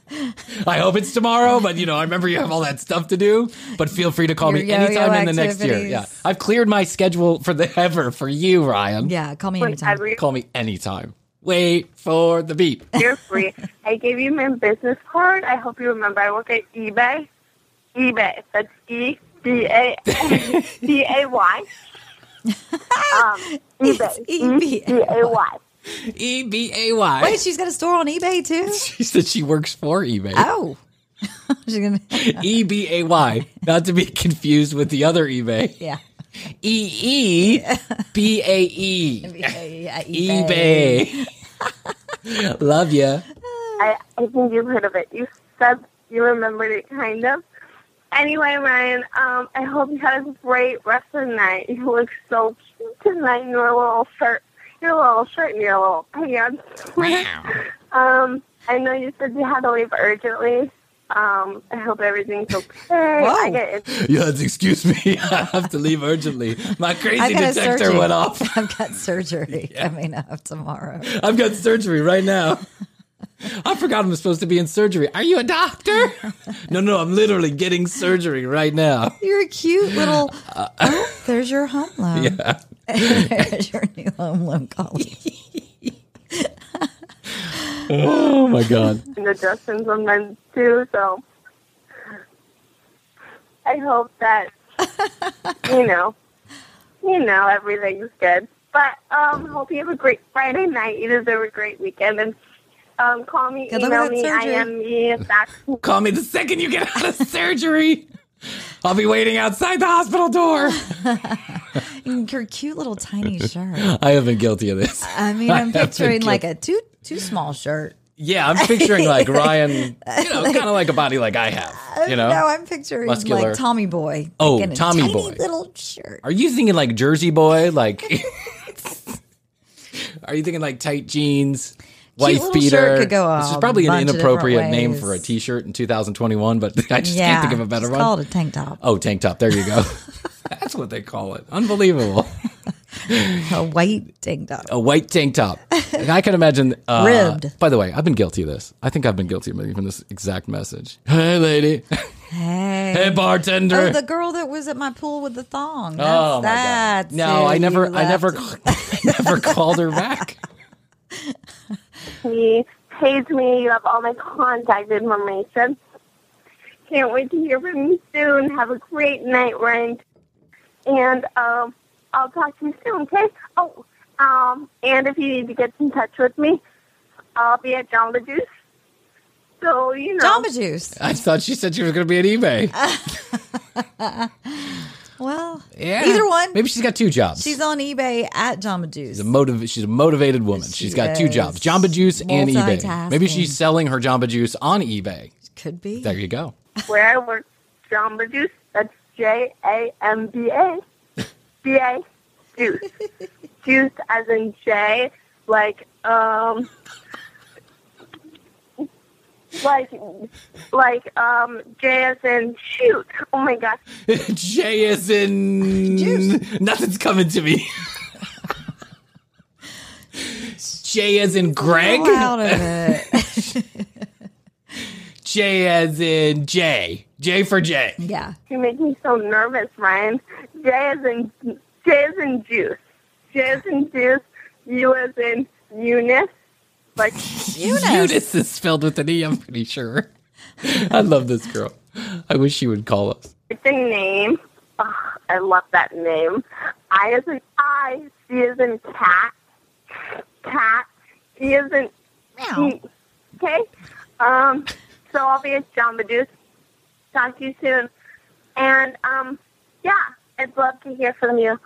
I hope it's tomorrow, but you know, I remember you have all that stuff to do. But feel free to call Your me yo-yo anytime in the next year. Yeah. I've cleared my schedule for the ever for you, Ryan. Yeah, call me anytime. Call me anytime. Wait for the beep. You're free. I gave you my business card. I hope you remember. I work at eBay. eBay. That's E B A B A Y. Um, eBay. E B A Y. E B A Y. Wait, she's got a store on eBay too. She said she works for eBay. Oh, she's gonna. E B A Y. Not to be confused with the other eBay. Yeah. E E B A E. Yeah, eBay. Love ya. I, I think you've heard of it. You said you remembered it, kind of. Anyway, Ryan, um, I hope you had a great rest of the night. You look so cute tonight in your little shirt, your little shirt and your little pants. um, I know you said you had to leave urgently. Um, I hope everything's okay. I get Yes, excuse me. I have to leave urgently. My crazy I've got a detector went off. I've got surgery coming up tomorrow. I've got surgery right now. I forgot I'm supposed to be in surgery. Are you a doctor? No, no, I'm literally getting surgery right now. You're a cute little. oh, there's your home loan. Yeah. there's your new home loan calling. Oh my god. and adjusting sometimes too. So I hope that you know, you know, everything's good. But um, hope you have a great Friday night. You deserve a great weekend, and um, call me, Good email me. that I am me. Back. Call me the second you get out of surgery. I'll be waiting outside the hospital door. Your cute little tiny shirt. I have been guilty of this. I mean, I I'm have been picturing like a too too small shirt. Yeah, I'm picturing like Ryan, you know, kind of like a body like I have, you know? no, I'm picturing muscular. like Tommy Boy. Oh, like in a Tommy tiny Boy. little shirt. Are you thinking like Jersey Boy? Like, are you thinking like tight jeans, wife little beater? shirt could go this is probably an inappropriate name for a T-shirt in 2021, but I just yeah, can't think of a better one. it's one. called a tank top. oh, tank top. There you go. That's what they call it. Unbelievable. A white tank top. A white tank top. And I can imagine. Uh, Ribbed. By the way, I've been guilty of this. I think I've been guilty of even this exact message. Hey, lady. Hey. Hey, bartender. Oh, the girl that was at my pool with the thong. That's, Oh, my God. No, I never, I never. I never called her back. Me, pays me. You have all my contact information. Can't wait to hear from you soon. Have a great night, Ryan. And um, I'll talk to you soon, okay? Oh, um, and if you need to get in touch with me, I'll be at Jamba Juice. So you know. Jamba Juice. I thought she said she was going to be at eBay. Well, Yeah. either one. Maybe she's got two jobs. She's on eBay at Jamba Juice. She's a motiv- She's a motivated woman. she's got two is. jobs: Jamba Juice and eBay. Maybe she's selling her Jamba Juice on eBay. Could be. There you go. where I work, Jamba Juice. That's J A M B A. B A. Juice. Juice as in J, like, um, like, like, um, J as in shoot. Oh my god. J is in nothing's coming to me. J as in Greg. Go out of it. J as in J. J for J. yeah. You make me so nervous, Ryan. J as in J as in juice. J as in juice. U as in Eunice. Like Eunice is spelled with an E, I'm pretty sure. I love this girl. I wish she would call us. It's a name. Oh, I love that name. I as in She is in cat. Cat. E is in Meow. Okay. Um. So I'll be at Jamba Juice. Talk to you soon. And um. Yeah, I'd love to hear from you.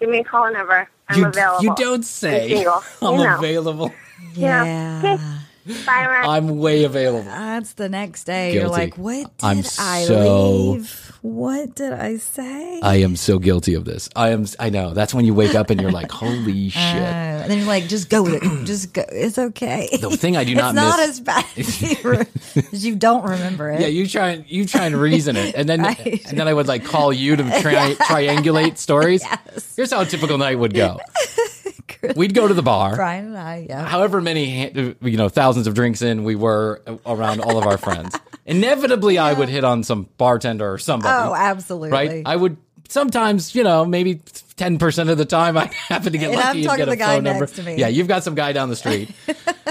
Give me a call whenever I'm You, available. you don't I'm say. I'm You know. available. Yeah. Okay. Bye, I'm way available. That's the next day. You're like, what did I'm I so- leave? What did I say? I am so guilty of this. I am. I know. That's when you wake up and you're like, "Holy shit!" Uh, and then you're like, just go with it. Just go. It's okay. The thing I do not it's not miss- as bad as you, re- as you don't remember it. Yeah, you try and you try and reason it, and then Right. and then I would like call you to tri- triangulate stories. Yes. Here's how a typical night would go. We'd go to the bar. Bryan and I, yeah. However many you know thousands of drinks in we were around all of our friends. Inevitably, I would hit on some bartender or somebody. Oh, absolutely. Right? I would sometimes, you know, maybe ten percent of the time I happen to get And lucky and get a phone number. next to me. Yeah, you've got some guy down the street.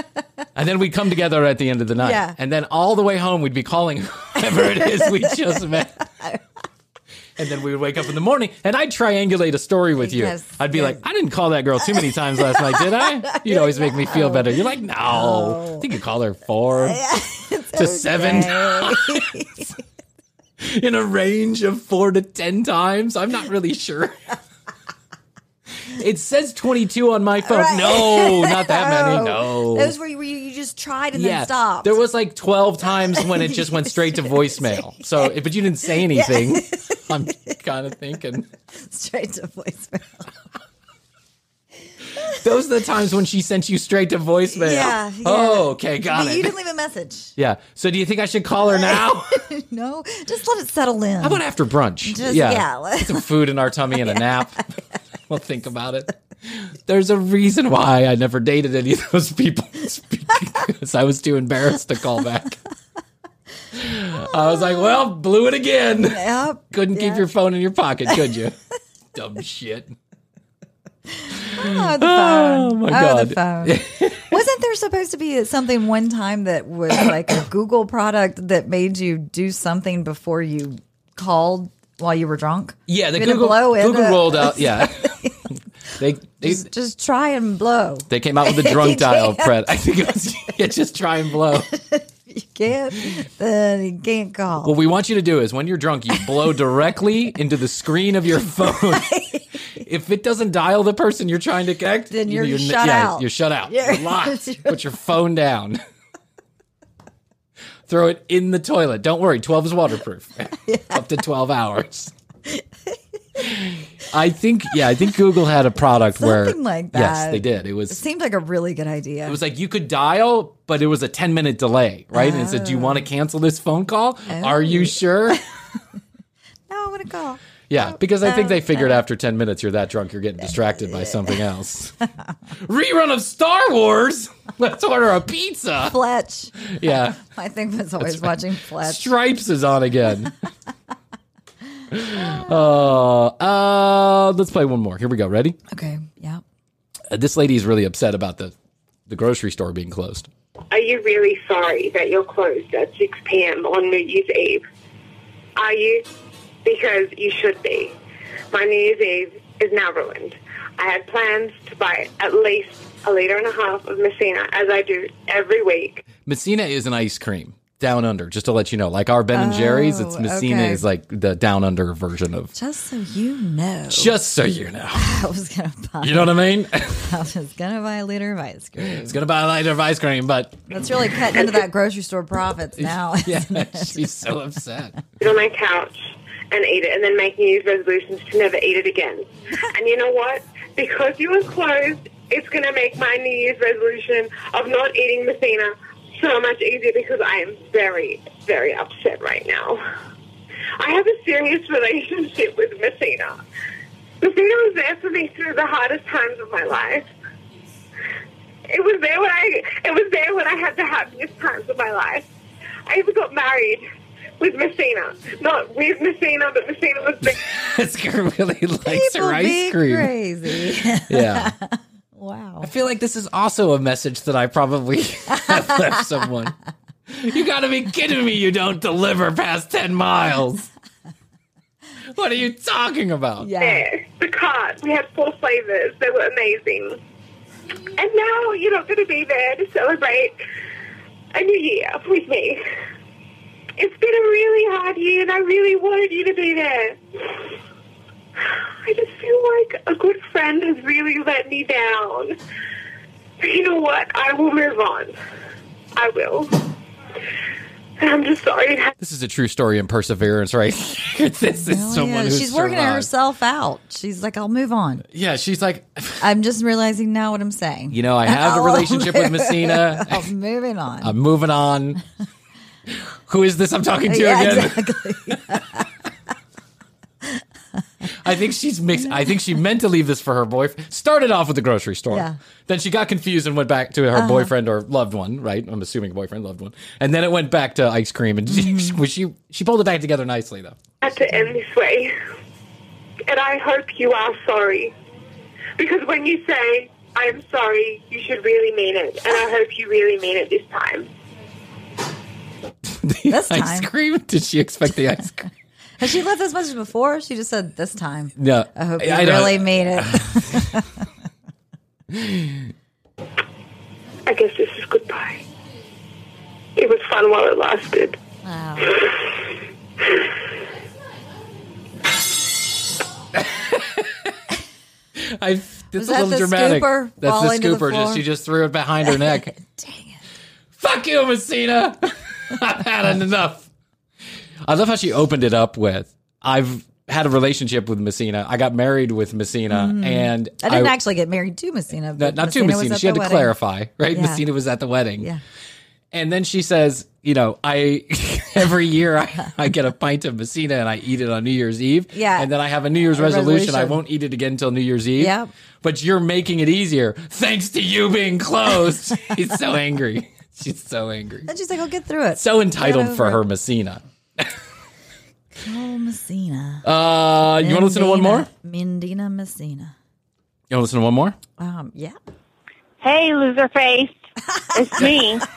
and then we'd come together at the end of the night. Yeah. And then all the way home we'd be calling whoever it is we just met. And then we would wake up in the morning and I'd triangulate a story with you. Yes, I'd be yes. like, I didn't call that girl too many times last night, did I? You'd always make me feel better. You're like, no. I think you call her four to seven times. in a range of four to ten times. I'm not really sure. It says 22 on my phone. No, not that many. No. Those were where you, you just tried and yeah, then stopped. there was like 12 times when it just went straight to voicemail. So, but you didn't say anything. I'm kind of thinking straight to voicemail. Those are the times when she sent you straight to voicemail. Yeah, yeah. Oh, okay, got But it. You didn't leave a message. yeah. So, do you think I should call her now? no, just let it settle in. How about after brunch? Just- yeah. yeah. Get some food in our tummy and a nap. we'll think about it. There's a reason why I never dated any of those people because I was too embarrassed to call back. I was like, well, blew it again. Yep. Couldn't keep your phone in your pocket, could you? Dumb shit. Oh, the Oh, phone. my Oh, the phone. Wasn't there supposed to be something one time that was like a Google product that made you do something before you called while you were drunk? Yeah, the to Google, blow Google rolled out. Yeah. they, they, Just, just try and blow. they came out with the drunk dial can't. I think it was, yeah, just try and blow. You can't, then you can't call. What we want you to do is when you're drunk, you blow directly into the screen of your phone. If it doesn't dial the person you're trying to connect, Then you- you're shut yeah, out. You're shut out. You're- You're locked. Put your phone down. Throw it in the toilet. Don't worry, 12 is waterproof. Up to 12 hours. I think, yeah, I think Google had a product where. Something like that. Yes, they did. It was It seemed like a really good idea. it was like you could dial, but it was a 10 minute delay, right? And it said, Do you want to oh. cancel this phone call? Are you oh. sure? no, I want to call. Yeah, because I think they figured after 10 minutes you're that drunk, you're getting distracted by something else. Rerun of Star Wars? Let's order a pizza. Fletch. Yeah. My thing was always That's right. watching Fletch. Stripes is on again. uh, uh, let's play one more. Here we go. Ready? Okay, yeah. Uh, this lady is really upset about the, the grocery store being closed. Are you really sorry that you're closed at 6 p.m. on New Year's Eve? Are you? Because you should be. My New Year's Eve is now ruined. I had plans to buy at least a liter and a half of Messina, as I do every week. Messina is an ice cream down under, just to let you know. Like our Ben and Jerry's, it's Oh, Messina okay. is like the down under version of. Just so you know. Just so you know. I was gonna buy. You know what I mean? I was gonna buy a liter of ice cream. It's gonna buy a liter of ice cream, but That's really cutting into that grocery store profits now. yeah, isn't it? she's so upset. sit on my couch and eat it and then make New Year's resolutions to never eat it again. and you know what? Because you were closed, it's going to make my New Year's resolution of not eating Messina so much easier because I am very, very upset right now. I have a serious relationship with Messina. Messina was there for me through the hardest times of my life. It was there when I it was there when I had the happiest times of my life. I even got married with Messina. Not with Messina, but Messina was there. this girl really likes People her ice be cream. crazy. Yeah. wow. I feel like this is also a message that I probably have left someone. You gotta be kidding me, you don't deliver past 10 miles. What are you talking about? there. The cart. We had four flavors. They were amazing. And now you're not going to be there to celebrate a new year with me. It's been a really hard year, and I really wanted you to be there. I just feel like a good friend has really let me down. But you know what? I will move on. I will. And I'm just sorry This is a true story in perseverance, right? here. this is Hell someone yeah. who's She's working survived. herself out. She's like, I'll move on. Yeah, she's like, I'm just realizing now what I'm saying. you know, I have a I'll relationship with Messina. I'm moving on. I'm moving on. Who is this I'm talking to Yeah, again? exactly. I think she's mixed. I think she meant to leave this for her boyfriend. Started off with the grocery store. Yeah. Then she got confused and went back to her Uh-huh. boyfriend or loved one, right? I'm assuming boyfriend, loved one. And then it went back to ice cream. And she, Mm-hmm. she, she pulled it back together nicely, though. had to end this way. And I hope you are sorry. Because when you say, I'm sorry, you should really mean it. And I hope you really mean it this time. This Ice time. cream? Did she expect the ice cream? Has she left this message before? She just said this time. No. I hope you I know. really made it. I guess this is goodbye. It was fun while it lasted. wow. I, that's Was a that little the dramatic. scooper That's the falling to the scooper. Just, she just threw it behind her neck. Dang it. Fuck you, Messina. I've had enough. I love how she opened it up with, I've had a relationship with Messina. I got married with Messina Mhm. and I didn't actually get married to Messina. not, But not to Messina. She had the to wedding. clarify, right? Yeah. Messina was at the wedding. Yeah. And then she says, you know, I every year I, I get a pint of Messina and I eat it on New Year's Eve. Yeah. And then I have a New Year's A resolution. I won't eat it again until New Year's Eve. Yep. But you're making it easier thanks to you being closed. He's so angry. She's so angry. And she's like, I'll get through it. So entitled for her. Messina. Oh, Messina. Uh, you want to listen to one more? Mindina Messina. You want to listen to one more? Um, yeah. Hey, loser face. It's me.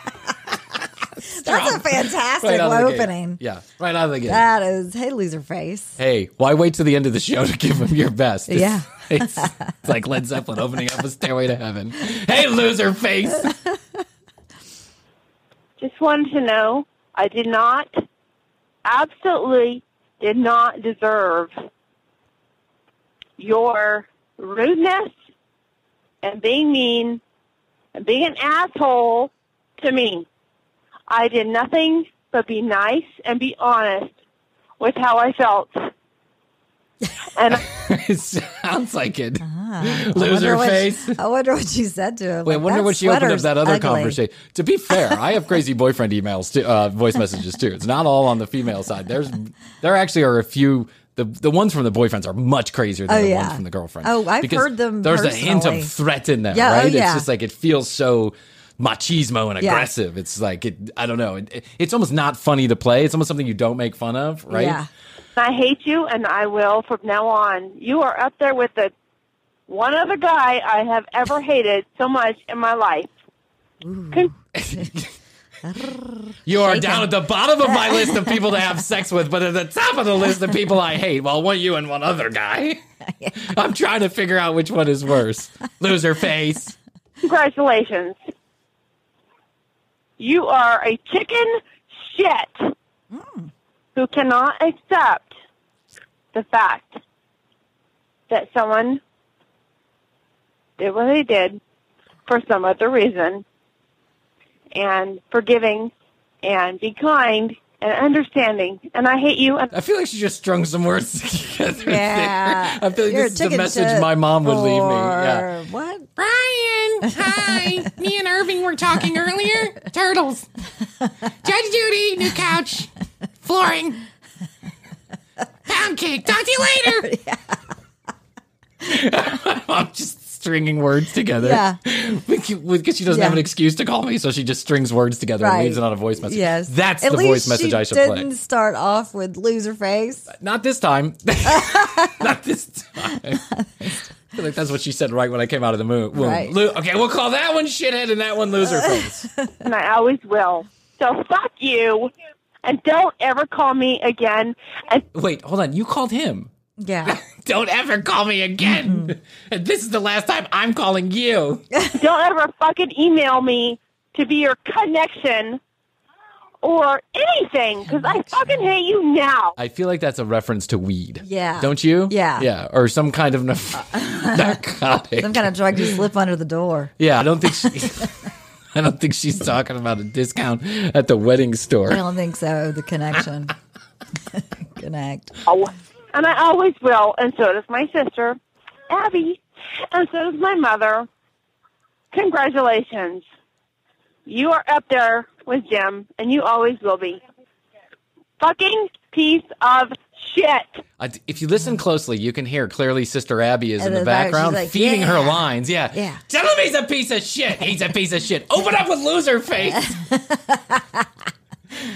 That's a fantastic Right out of the gate. opening. Yeah, right out of the gate. That is, hey, loser face. Hey, why wait to the end of the show to give them your best? It's- Yeah. It's, it's like Led Zeppelin opening up a stairway to heaven. Hey, loser face. Just wanted to know I did not, absolutely did not deserve your rudeness and being mean and being an asshole to me. I did nothing but be nice and be honest with how I felt. And it sounds like it. I Loser wonder what- face. I wonder what you said to him. Wait, I wonder what she opened up sweater's that other ugly. conversation. To be fair, I have crazy boyfriend emails, too, uh, voice messages too. It's not all on the female side. There's, there actually are a few. The the ones from the boyfriends are much crazier than Oh, the yeah. ones from the girlfriends. Oh, I've Because heard them There's a hint personally. of threat in them, Yeah, oh, right? It's just like it feels so machismo and Yeah. aggressive. It's like it. I don't know. It, it's almost not funny to play. It's almost something you don't make fun of, right? Yeah. I hate you, and I will from now on. You are up there with the one other guy I have ever hated so much in my life. Con- You are Shaken. down at the bottom of my list of people to have sex with, but at the top of the list of people I hate. Well, one you and one other guy. I'm trying to figure out which one is worse. Loser face. Congratulations. You are a chicken shit hmm. who cannot accept the fact that someone did what they did for some other reason and forgiving and be kind and understanding. And I hate you. And I feel like she just strung some words together. Yeah. there. I feel like You're this is the message my mom would leave me. Yeah. What? Bryan, hi. Me and Irving were talking earlier. Turtles. Judge Judy, new couch, flooring, pound cake. Talk to you later. I'm just stringing words together. Yeah. Because she doesn't Yeah. have an excuse to call me, so she just strings words together and leaves it on a voice message. Yes. That's At the least voice message I should didn't play. start off with loser face. Uh, not this time. Not this time. I feel like that's what she said right when I came out of the moon. womb. Right. Lo- okay, we'll call that one shithead and that one loser face. and I always will. So fuck you, and don't ever call me again. And Wait, hold on. You called him. Yeah. Don't ever call me again. And this is the last time I'm calling you. don't ever fucking email me to be your connection or anything, because I fucking hate you now. I feel like that's a reference to weed. Yeah. Don't you? Yeah. Yeah. Or some kind of na- narcotic. Some kind of drug you slip under the door. Yeah, I don't think she. I don't think she's talking about a discount at the wedding store. I don't think so. The connection. Connect. Oh, and I always will, and so does my sister, Abby, and so does my mother. Congratulations. You are up there with Jim, and you always will be. Fucking piece of shit. I- If you listen closely, you can hear clearly Sister Abby is in And the the background like, feeding her lines. Yeah. Yeah. Tell him he's a piece of shit. He's a piece of shit. Open up with loser face.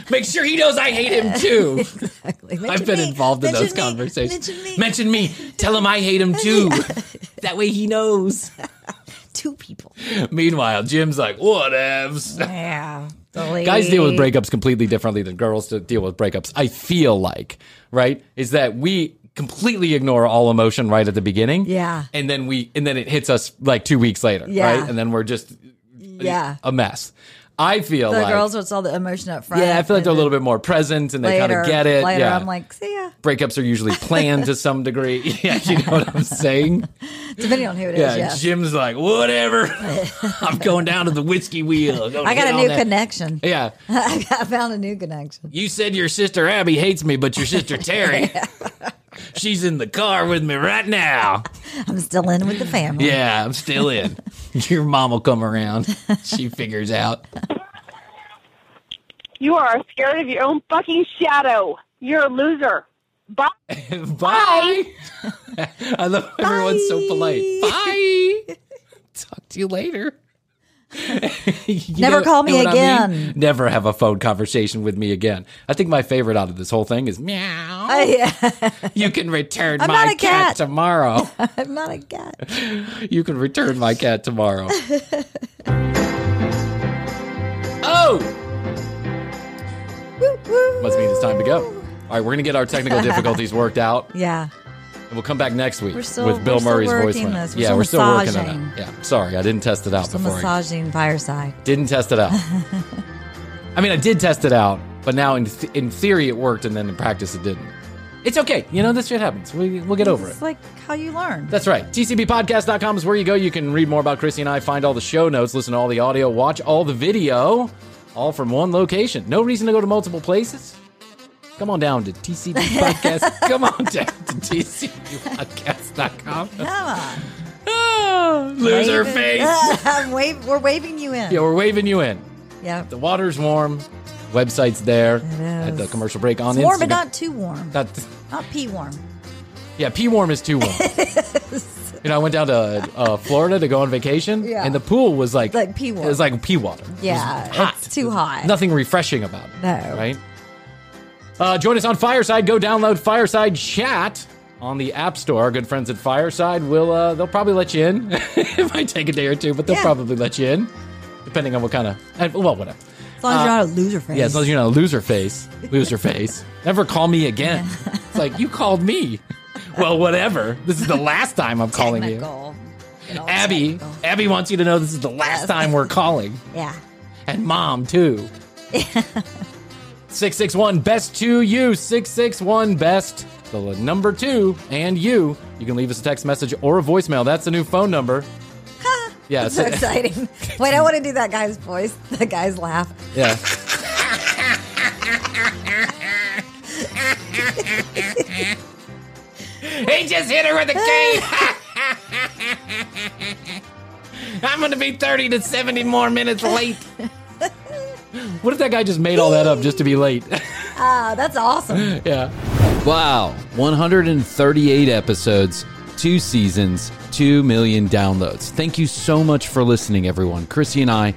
Make sure he knows I hate him too. Exactly. I've been me. involved in those me. conversations. Mention me. Mention me. Tell him I hate him too. that way he knows. Two people. Meanwhile, Jim's like, whatevs. Yeah. Guys deal with breakups completely differently than girls deal with breakups. I feel like, right? Is that we completely ignore all emotion right at the beginning. Yeah. And then we and then it hits us like 2 weeks later, Yeah. right? And then we're just Yeah. a mess. I feel The like girls, what's all the emotion up front. Yeah, I feel like they're a little bit more present and they kind of get it. Later, yeah. I'm like, see ya. Breakups are usually planned to some degree. Yeah, you know what I'm saying? Depending on who it is, yeah. Jim's like, whatever. I'm going down to the whiskey wheel. I got a new that. connection. Yeah. I I found a new connection. You said your sister Abby hates me, but your sister Terry, she's in the car with me right now. I'm still in with the family. Yeah, I'm still in. Your mom will come around. She figures out. You are scared of your own fucking shadow. You're a loser. Bye. Bye. I love how everyone's so polite. Bye. Talk to you later. Never call me what I mean? again. Never have a phone conversation with me again. I think my favorite out of this whole thing is meow. Oh, yeah. You can return I'm my a cat. tomorrow. I'm not a cat. You can return my cat tomorrow. oh! Must mean it's time to go. All right, we're going to get our technical difficulties worked out, Yeah. We'll come back next week We're still- with Bill we're Murray's working voicemail. this. We're yeah, we're still working on it. Yeah, sorry, I didn't test it out The before. I massaging fireside. didn't test it out. I mean, I did test it out, but now in th- in theory it worked, and then in practice it didn't. It's okay. You know, this shit happens. We, we'll get over it. It's like how you learn. That's right. TCBpodcast.com is where you go. You can read more about Krissy and I, find all the show notes, listen to all the audio, watch all the video, all from one location. No reason to go to multiple places. Come on down to TCB Podcast. Come on down to TCBpodcast.com. Come on. Ah, loser Waving- face. I'm wave, we're waving you in. Yeah, we're waving you in. Yeah. The water's warm. Website's there It at the commercial break on It's warm, but not too warm. That- Not pee warm. yeah, pee warm is too warm. you know, I went down to uh, Florida to go on vacation, Yeah. and the pool was like Like pee It was like pea water. Yeah, hot. it's too hot. Nothing refreshing about it. No. Right? Uh, join us on Fireside. Go download Fireside Chat on the App Store. Our good friends at Fireside will uh, they'll probably let you in. it might take a day or two, but they'll Yeah. probably let you in, depending on what kind of well, whatever. As long as you're not a loser face. Yeah, as long as you're not a loser face. Loser face. Never call me again. It's like, you called me. Well, whatever. This is the last time I'm calling you. Technical. Abby, technical. Abby wants you to know this is the last Yes. time we're calling. Yeah. And mom, too. 661 best to you. 661 best, the number two, and you. You can leave us a text message or a voicemail. That's the new phone number. yeah, That's so exciting. Wait, I want to do that guy's voice. The guy's laugh. Yeah. He just hit her with a cane. I'm going to be 30 to 70 more minutes late. What if that guy just made all that up just to be late? Ah, that's awesome. yeah. Wow, 138 episodes, two seasons, 2 million downloads. Thank you so much for listening, everyone. Krissy and I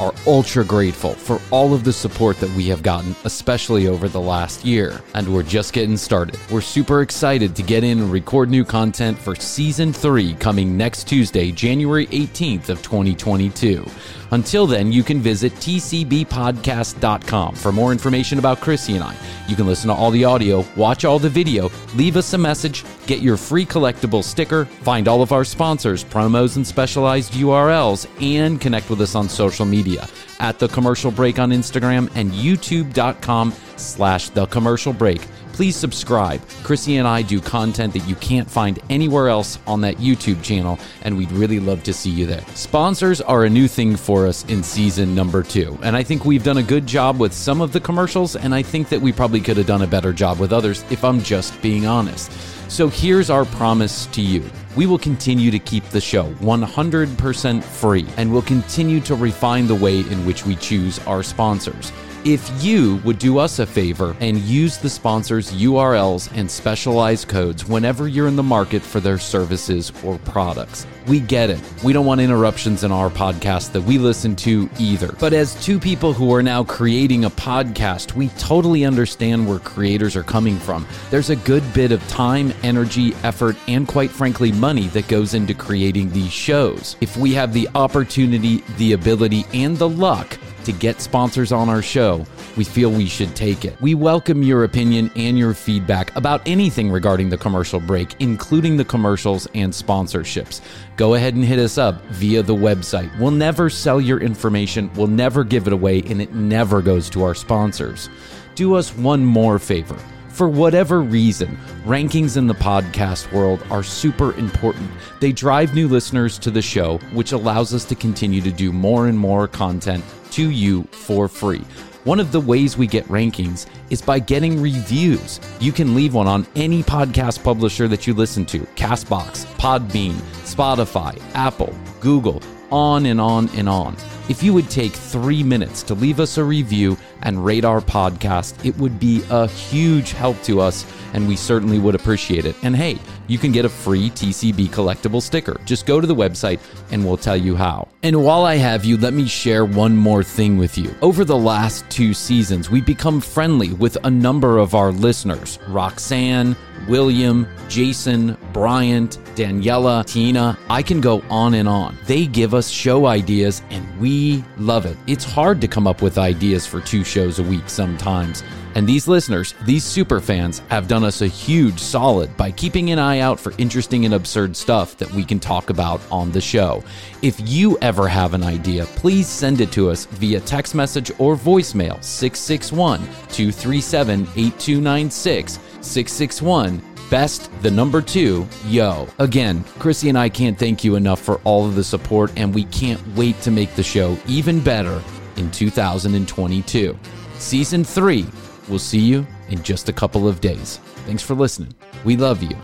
are ultra grateful for all of the support that we have gotten, especially over the last year. And we're just getting started. We're super excited to get in and record new content for season three coming next Tuesday, January 18th of 2022. Until then, you can visit tcbpodcast.com for more information about Krissy and I. You can listen to all the audio, watch all the video, leave us a message, get your free collectible sticker, find all of our sponsors, promos, and specialized URLs, and connect with us on social media at The Commercial Break on Instagram and youtube.com slash The Commercial Break. Please subscribe. Krissy and I do content that you can't find anywhere else on that YouTube channel, and we'd really love to see you there. Sponsors are a new thing for us in season number two, and I think we've done a good job with some of the commercials, and I think that we probably could have done a better job with others if I'm just being honest. So here's our promise to you. We will continue to keep the show 100% free and we'll continue to refine the way in which we choose our sponsors. If you would do us a favor and use the sponsors' URLs and specialized codes whenever you're in the market for their services or products. We get it. We don't want interruptions in our podcast that we listen to either. But as two people who are now creating a podcast, we totally understand where creators are coming from. There's a good bit of time, energy, effort, and quite frankly, money that goes into creating these shows. If we have the opportunity, the ability, and the luck, to get sponsors on our show, we feel we should take it. We welcome your opinion and your feedback about anything regarding the commercial break, including the commercials and sponsorships. Go ahead and hit us up via the website. We'll never sell your information, we'll never give it away, and it never goes to our sponsors. Do us one more favor. For whatever reason, rankings in the podcast world are super important. They drive new listeners to the show, which allows us to continue to do more and more content to you for free. One of the ways we get rankings is by getting reviews. You can leave one on any podcast publisher that you listen to Castbox, Podbean, Spotify, Apple, Google, on and on and on. If you would take three minutes to leave us a review and our podcast, it would be a huge help to us, and we certainly would appreciate it. And hey, you can get a free TCB collectible sticker. Just go to the website and we'll tell you how. And while I have you, let me share one more thing with you. Over the last two seasons, we've become friendly with a number of our listeners Roxanne, William, Jason, Bryant, Daniela, Tina. I can go on and on. They give us show ideas and we love it. It's hard to come up with ideas for two shows a week sometimes. And these listeners, these super fans, have done us a huge solid by keeping an eye out for interesting and absurd stuff that we can talk about on the show. If you ever have an idea, please send it to us via text message or voicemail 661 237 8296 661 best the number two yo. Again krissy and i can't thank you enough for all of the support and we can't wait to make the show even better in 2022 season three we'll see you in just a couple of days. Thanks for listening. We love you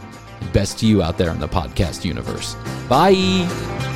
best to you out there in the podcast universe. Bye